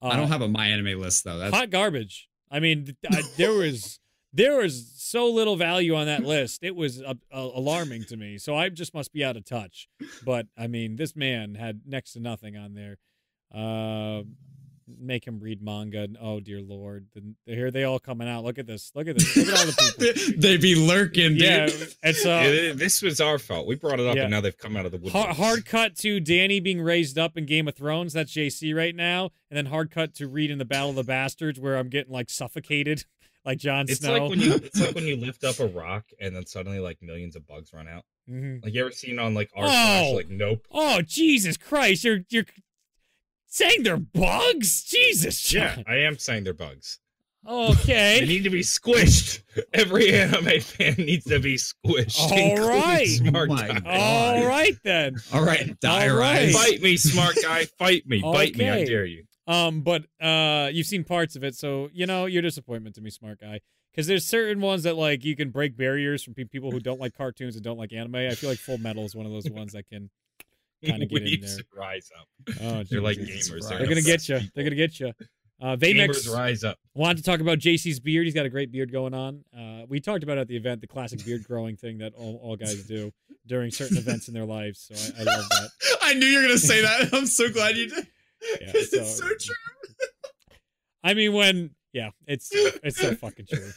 uh,
I don't have a my anime list though. That's
hot garbage. I mean, I, there was there was so little value on that list. It was uh, uh, alarming to me. So I just must be out of touch. But I mean, this man had next to nothing on there. Uh, make him read manga. And, Oh dear lord! Here they all coming out. Look at this. Look at this. Look at all the people.
they be lurking, dude.
Yeah, and so
Yeah, this was our fault. We brought it up,
Yeah.
and now they've come out of the woodworks.
hard, hard cut to Danny being raised up in Game of Thrones. That's JC right now, and then hard cut to Reed in the Battle of the Bastards, where I'm getting like suffocated, like Jon
It's
Snow.
like when you it's like when you lift up a rock and then suddenly like millions of bugs run out.
Mhm.
Like you ever seen on like our
Oh.
like nope.
Oh Jesus Christ! You're you're saying they're bugs? Jesus,
Yeah, I am saying they're bugs. They
Okay.
need to be squished. Every anime fan needs to be squished.
All
including
right.
smart
Oh
guy.
God.
All right then.
All right, die
All right.
rise.
Fight me, smart guy. Fight me. Bite me. I dare you.
Um, but uh, you've seen parts of it, so you know your disappointment to me, smart guy. Because there's certain ones that like you can break barriers from pe- people who don't like cartoons and don't like anime. I feel like Full Metal is one of those ones that can kind of get in there.
rise up.
Oh,
They're like
Jesus.
gamers.
They're gonna get you. They're gonna get you. Uh, Vamex
Gamers rise up.
wanted to talk about JC's beard. He's got a great beard going on. Uh, we talked about at the event the classic beard growing thing that all, all guys do during certain events in their lives. So I, I love that.
I knew you were gonna say that. I'm so glad you did.
Yeah,
it's
so-
so true.
I mean, when yeah, it's it's so fucking true.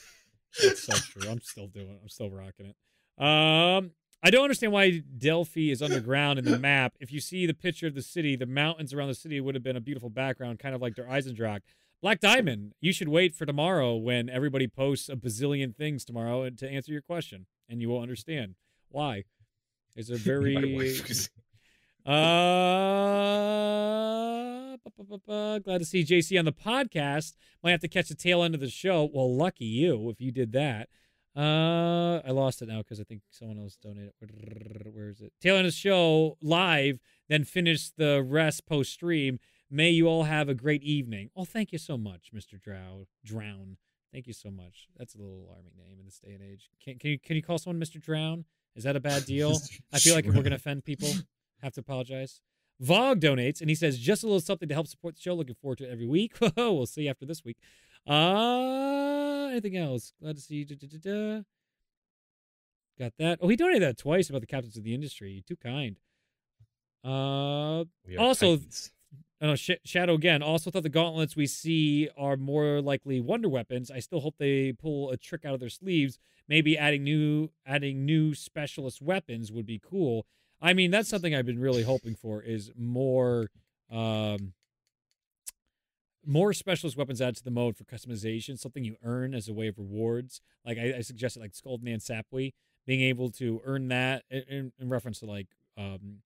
It's so true. I'm still doing. it. I'm still rocking it. Um, I don't understand why Delphi is underground in the map. If you see the picture of the city, the mountains around the city would have been a beautiful background, kind of like their Eisendrache. Black Diamond, you should wait for tomorrow when everybody posts a bazillion things tomorrow and to answer your question, and you will understand why. It's a very uh, glad to see JC on the podcast. Might have to catch the tail end of the show. Well, lucky you if you did that. Uh, I lost it now because I think someone else donated. Where is it? Tail end of the show live, then finish the rest post stream. May you all have a great evening. Oh, thank you so much, Mr. Drow. Drown. Thank you so much. That's a little alarming name in this day and age. Can, can you can you call someone Mr. Drown? Is that a bad deal? I feel like if we're gonna offend people, have to apologize. Vog donates and he says just a little something to help support the show. Looking forward to it every week. we'll see you after this week. Uh anything else? Glad to see you. Da, da, da. Got that. Oh, he donated that twice about the captains of the industry. Too kind. Uh Also-
titans.
I know Sh- Shadow again. Also thought the gauntlets we see are more likely wonder weapons. I still hope they pull a trick out of their sleeves. Maybe adding new adding new specialist weapons would be cool. I mean, that's something I've been really hoping for is more um more specialist weapons added to the mode for customization, something you earn as a way of rewards. Like I, I suggested like Skull of Nan Sapwe, being able to earn that in- in, in reference to like um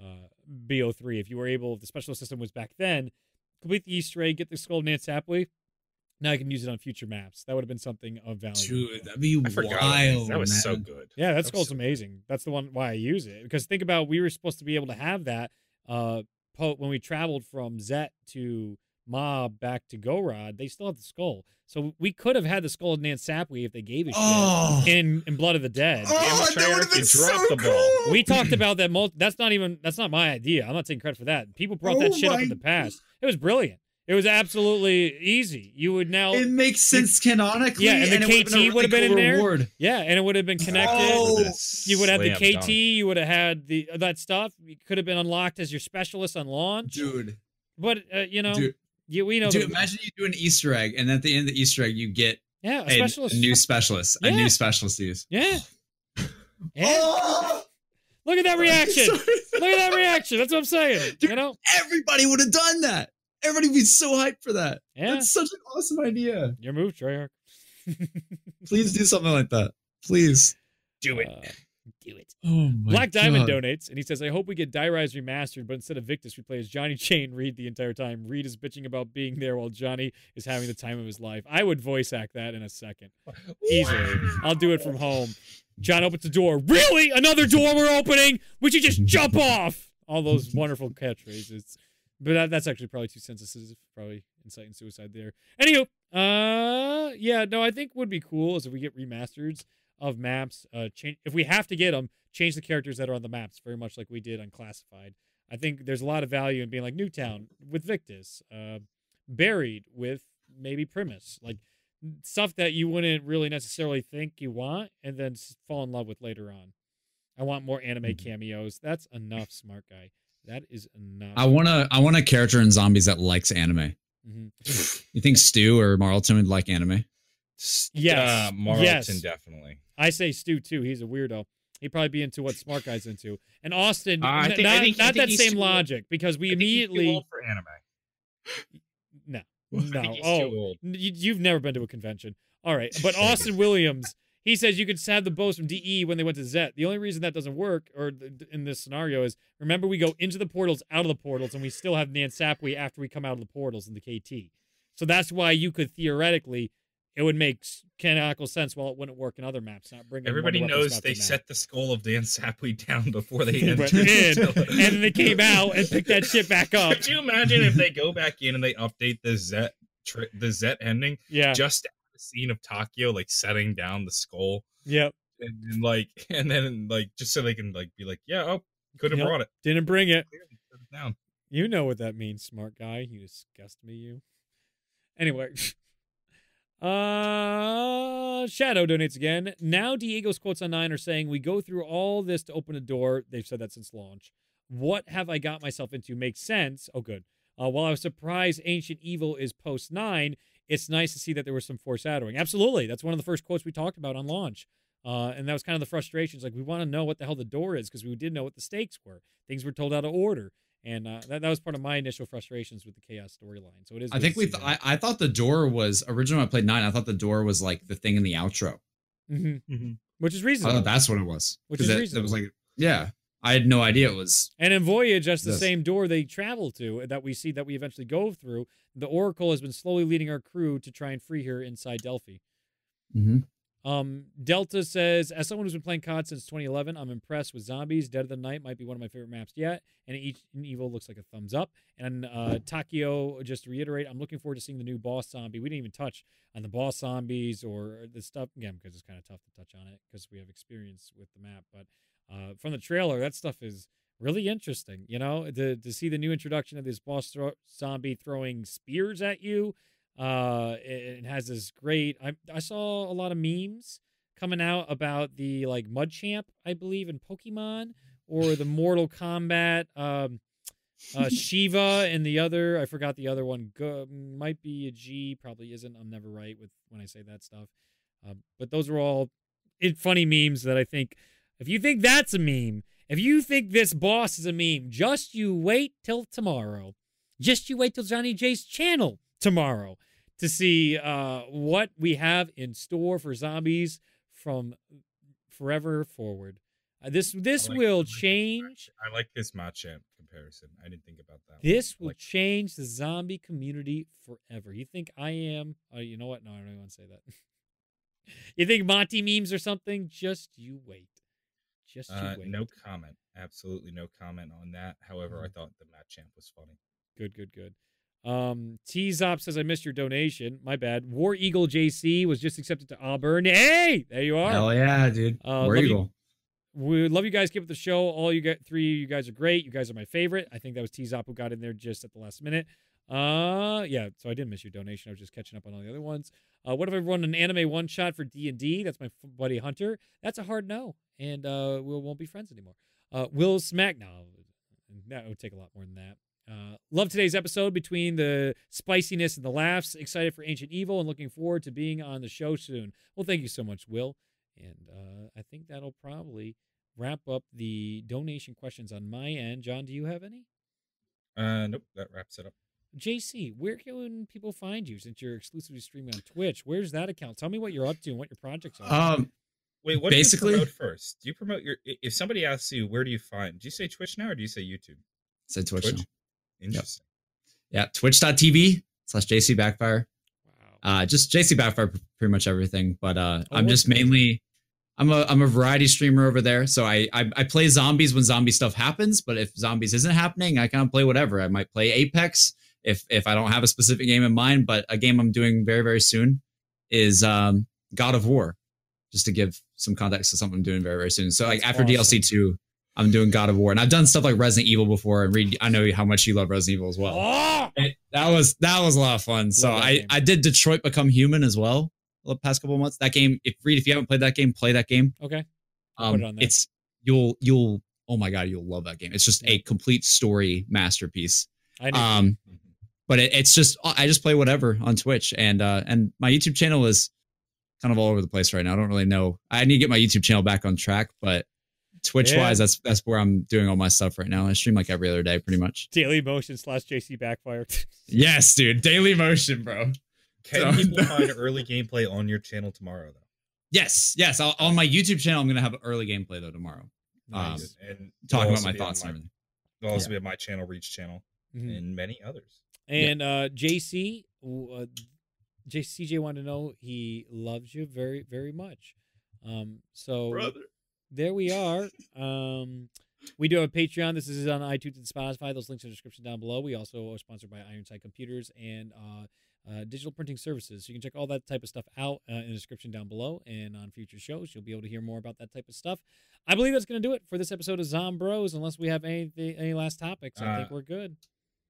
uh, BO3. If you were able, if the specialist system was back then, complete the Easter egg, get the Skull Nan Sapwe. Now I can use it on future maps. That would have been something of value.
Dude, that'd be
I forgot.
wild.
that was so good.
Yeah, that
was
skull's
so-
amazing. That's the one why I use it. Because think about we were supposed to be able to have that uh po- when we traveled from Zet to Mob back to Gorod. They still have the skull, so we could have had the skull of Nan Sapwe if they gave us
Oh,
shit in in Blood of the Dead.
oh that
Treyarch,
would have been so
dropped the ball.
cool.
We talked about that. Mul- that's not even. That's not my idea. I'm not taking credit for that. People brought that
Oh
shit up in the past. It was brilliant. It was absolutely easy. You would now,
It makes sense canonically.
Yeah, and the
it would've
KT
been
would have been
cool
in there.
reward.
yeah, and it would have been connected.
Oh,
you would have the KT.
dunk.
You would have had the that stuff. You could have been unlocked as your specialist on launch.
dude,
But uh, you know,
dude,
you, we know.
dude.
the-
Imagine you do an Easter egg, and at the end of the Easter egg, you get
yeah, a
a,
specialist.
a new specialist, a new specialist to use.
yeah. Yeah.
Oh,
Look at that reaction. Look at that reaction. That's what I'm saying.
Dude.
You know.
Everybody would have done that. Everybody would be so hyped for that.
Yeah.
That's such an awesome idea.
Your move, Treyarch.
Please do something like that. Please.
Do it.
Uh, do it.
Oh
Black Diamond
God.
donates and he says, I hope we get Die Rise remastered, but instead of Victus, we play as Johnny Chain Reed the entire time. Reed is bitching about being there while Johnny is having the time of his life. I would voice act that in a second. Easily. I'll do it from home. John opens the door. Really? Another door we're opening? We should just jump off. All those wonderful catchphrases. But that, that's actually probably too sensitive. Probably inciting suicide there. Anywho, uh, yeah, no, I think would be cool is if we get remasters of maps. Uh, change if we have to get them, change the characters that are on the maps, very much like we did on Classified. I think there's a lot of value in being like Nuketown with Victus, uh, Buried with maybe Primus, like stuff that you wouldn't really necessarily think you want, and then fall in love with later on. I want more anime
Mhm.
cameos. That's enough, smart guy. That is enough.
I want to. I want a character in zombies that likes anime.
Mhm.
You think Stu or Marlton would like anime?
Yes.
Uh, Marlton,
Yes.
definitely.
I say Stu too. He's a weirdo. He'd probably be into what smart guy's into. And Austin,
Uh, think- I
not,
think-
not that same logic because we
I think he's too
immediately
old for anime.
no no oh you, you've never been to a convention. All right, but Austin Williams, he says you could have the bows from DE when they went to Zet. The only reason that doesn't work, or in this scenario, is remember we go into the portals, out of the portals, and we still have Nan Sapwe after we come out of the portals in the KT. So that's why you could theoretically it would make canonical sense while it wouldn't work in other maps. Not bringing
everybody knows they set the skull of Nan Sapwe down before they entered.
in, and then they came out and picked that shit back up.
Could you imagine if they go back in and they update the Zet tri- the Zet ending
Yeah,
just the scene of Takeo like setting down the skull
yep.
and, and, like and then like just so they can like be like yeah oh could have
Yep.
brought it
Didn't bring it.
Clearly set it down.
You know what that means, smart guy. You disgust me, you. Anyway. Uh Shadow donates again. Now Diego's quotes on nine are saying we go through all this to open a door. They've said that since launch. What have I got myself into? Makes sense. Oh, good. Uh, while I was surprised Ancient Evil is post nine, it's nice to see that there was some foreshadowing. Absolutely. That's one of the first quotes we talked about on launch. Uh, and that was kind of the frustrations. Like, we want to know what the hell the door is because we didn't know what the stakes were. Things were told out of order. And uh, that, that was part of my initial frustrations with the Chaos storyline. So it is.
I think we.
see
Th- I, I thought the door was originally when I played nine. I thought the door was like the thing in the outro.
Mhm. Which is reasonable.
I
reasonable.
thought that's what it was.
Which is
it, it was like, yeah, I had no idea it was.
And in Voyage, that's the
Yes.
same door they travel to that we see that we eventually go through. The Oracle has been slowly leading our crew to try and free her inside Delphi.
Mhm.
Um, Delta says, as someone who's been playing COD since 2011, I'm impressed with zombies. Dead of the Night might be one of my favorite maps yet, and each Evil looks like a thumbs up. And uh, Takio, just to reiterate, I'm looking forward to seeing the new boss zombie. We didn't even touch on the boss zombies or the stuff again because it's kind of tough to touch on it because we have experience with the map. But uh, from the trailer, that stuff is really interesting. You know, to to see the new introduction of this boss thro- zombie throwing spears at you. Uh, it, it has this great. I I saw a lot of memes coming out about the like Machamp, I believe, in Pokemon or the Mortal Kombat. Um, uh, Sheeva and the other, I forgot the other one. Go, might be a G, probably isn't. I'm never right with when I say that stuff. Um, but those are all it, funny memes that I think. If you think that's a meme, if you think this boss is a meme, just you wait till tomorrow. Just you wait till Johnny J's channel tomorrow to see uh, what we have in store for zombies from forever forward. Uh, this this
I like-
will
I like this
change.
match- I like this Machamp comparison. I didn't think about that.
This
I
will
like-
change the zombie community forever. You think I am? Oh, you know what? No, I don't even want to say that. you think Monty memes or something? Just you wait. Just you
Uh,
wait.
no comment. Absolutely no comment on that. However, I
Mm.
thought the Machamp was funny.
Good, good, good. Um, T-Zop says I missed your donation. My bad. War Eagle JC was just accepted to Auburn. Hey, there you are.
Hell yeah, dude.
Uh,
Where
love
you
We love you guys. Keep up the show. All you get three. You guys are great. You guys are my favorite. I think that was T Zop who got in there just at the last minute. Uh, yeah. So I didn't miss your donation. I was just catching up on all the other ones. Uh, what if I run an anime one shot for D and D? That's my buddy Hunter. That's a hard no, and uh, we won't be friends anymore. Uh, Will Smack. No, that would take a lot more than that. Uh, love today's episode between the spiciness and the laughs. Excited for Ancient Evil and looking forward to being on the show soon. Well, thank you so much, Will. And uh, I think that'll probably wrap up the donation questions on my end. John, do you have any?
Uh, nope, that wraps it up.
JC, where can people find you since you're exclusively streaming on Twitch? Where's that account? Tell me what you're up to and what your projects are.
Um,
Wait, what
Basically-
do you promote first? Do you promote your? If somebody asks you, where do you find? Do you say Twitch now or do you say YouTube?
Say Twitch.
Twitch? Interesting.
Yeah, twitch.tv slash JC Backfire.
wow.
Uh, just JC Backfire, pretty much everything. But uh,
Oh,
I'm just mainly, I'm a I'm a variety streamer over there. So I, I I play zombies when zombie stuff happens. But if zombies isn't happening, I kind of play whatever. I might play Apex if if I don't have a specific game in mind. But a game I'm doing very very soon is um, God of War, just to give some context to something I'm doing very very soon. So like after
awesome.
DLC two. I'm doing God of War, and I've done stuff like Resident Evil before. And read, I know how much you love Resident Evil as well.
Oh!
That was that was a lot of fun. So I
game.
I did Detroit Become Human as well the past couple of months. That game, if read if you haven't played that game, play that game.
Okay. I'll
Um,
put it on there.
it's you'll you'll oh my god, you'll love that game. It's just
Yeah.
a complete story masterpiece.
I know.
Um, but it, it's just I just play whatever on Twitch, and uh, and my YouTube channel is kind of all over the place right now. I don't really know. I need to get my YouTube channel back on track, but Twitch
Yeah.
wise, that's that's where I'm doing all my stuff right now. I stream like every other day, pretty much.
Daily Motion slash JC Backfire.
Yes, dude, daily motion, bro.
Can
So-
people find early gameplay on your channel tomorrow though?
Yes, yes. I'll, on my YouTube channel, I'm gonna have early gameplay though tomorrow, Um,
Nice.
and
talking about my
be on
thoughts and everything.
It'll also be on my channel, Reach channel,
Mhm.
and many others.
And uh, JC, w- uh, CJ wanted to know he loves you very, very much. Um, so
Brother.
There we are. Um, we do have a Patreon. This is on iTunes and Spotify. Those links are in the description down below. We also are sponsored by Ironside Computers and uh, uh, digital printing services. So you can check all that type of stuff out uh, in the description down below. And on future shows, you'll be able to hear more about that type of stuff. I believe that's going to do it for this episode of Zombros. Unless we have any any last topics, I think
Uh,
we're good.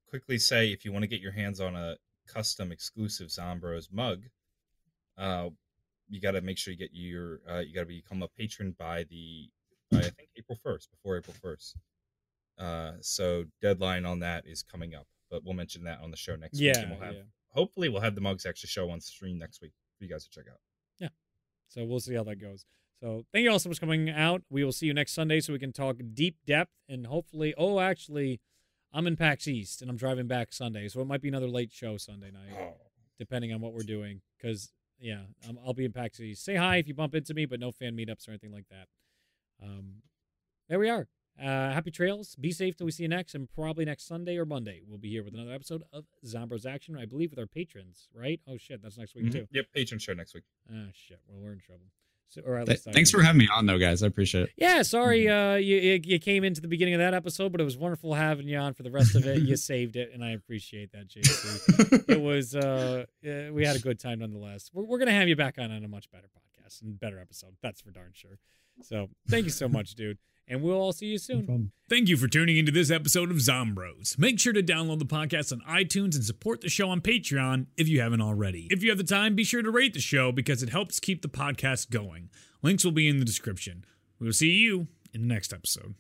quickly say if you want to get your hands on a custom exclusive Zombros mug, uh, you got to make sure you get your uh, you got to become a patron by the by, I think April first, before April first. Uh, so deadline on that is coming up, but we'll mention that on the show next week.
Yeah,
and we'll have,
yeah.
Hopefully, we'll have the mugs actually show on stream next week for you guys to check out.
Yeah, so we'll see how that goes. So thank you all so much for coming out. We will see you next Sunday so we can talk deep depth and hopefully. Oh, actually, I'm in PAX East and I'm driving back Sunday, so it might be another late show Sunday night,
Oh,
depending on what we're doing. Because yeah, i I'll be in PAX. Say hi if you bump into me, but no fan meetups or anything like that. Um, there we are. Uh, happy trails. Be safe till we see you next, and probably next Sunday or Monday we'll be here with another episode of Zombros Action. I believe with our patrons, right? Oh shit, that's next week
mhm.
too.
Yep, patron show next week.
Ah shit, well we're in trouble. So, or at least I
thanks for having me on, though, guys. I appreciate it.
Yeah, sorry uh, you, you came into the beginning of that episode, but it was wonderful having you on for the rest of it. you saved it, and I appreciate that, JC. it was uh, uh, we had a good time nonetheless. We're, we're gonna have you back on on a much better podcast and better episode. That's for darn sure. So thank you so much, dude, and we'll all see you soon.
Thank you for tuning into this episode of Zombros. Make sure to download the podcast on iTunes and support the show on Patreon if you haven't already. If you have the time, be sure to rate the show because it helps keep the podcast going. Links will be in the description. We will see you in the next episode.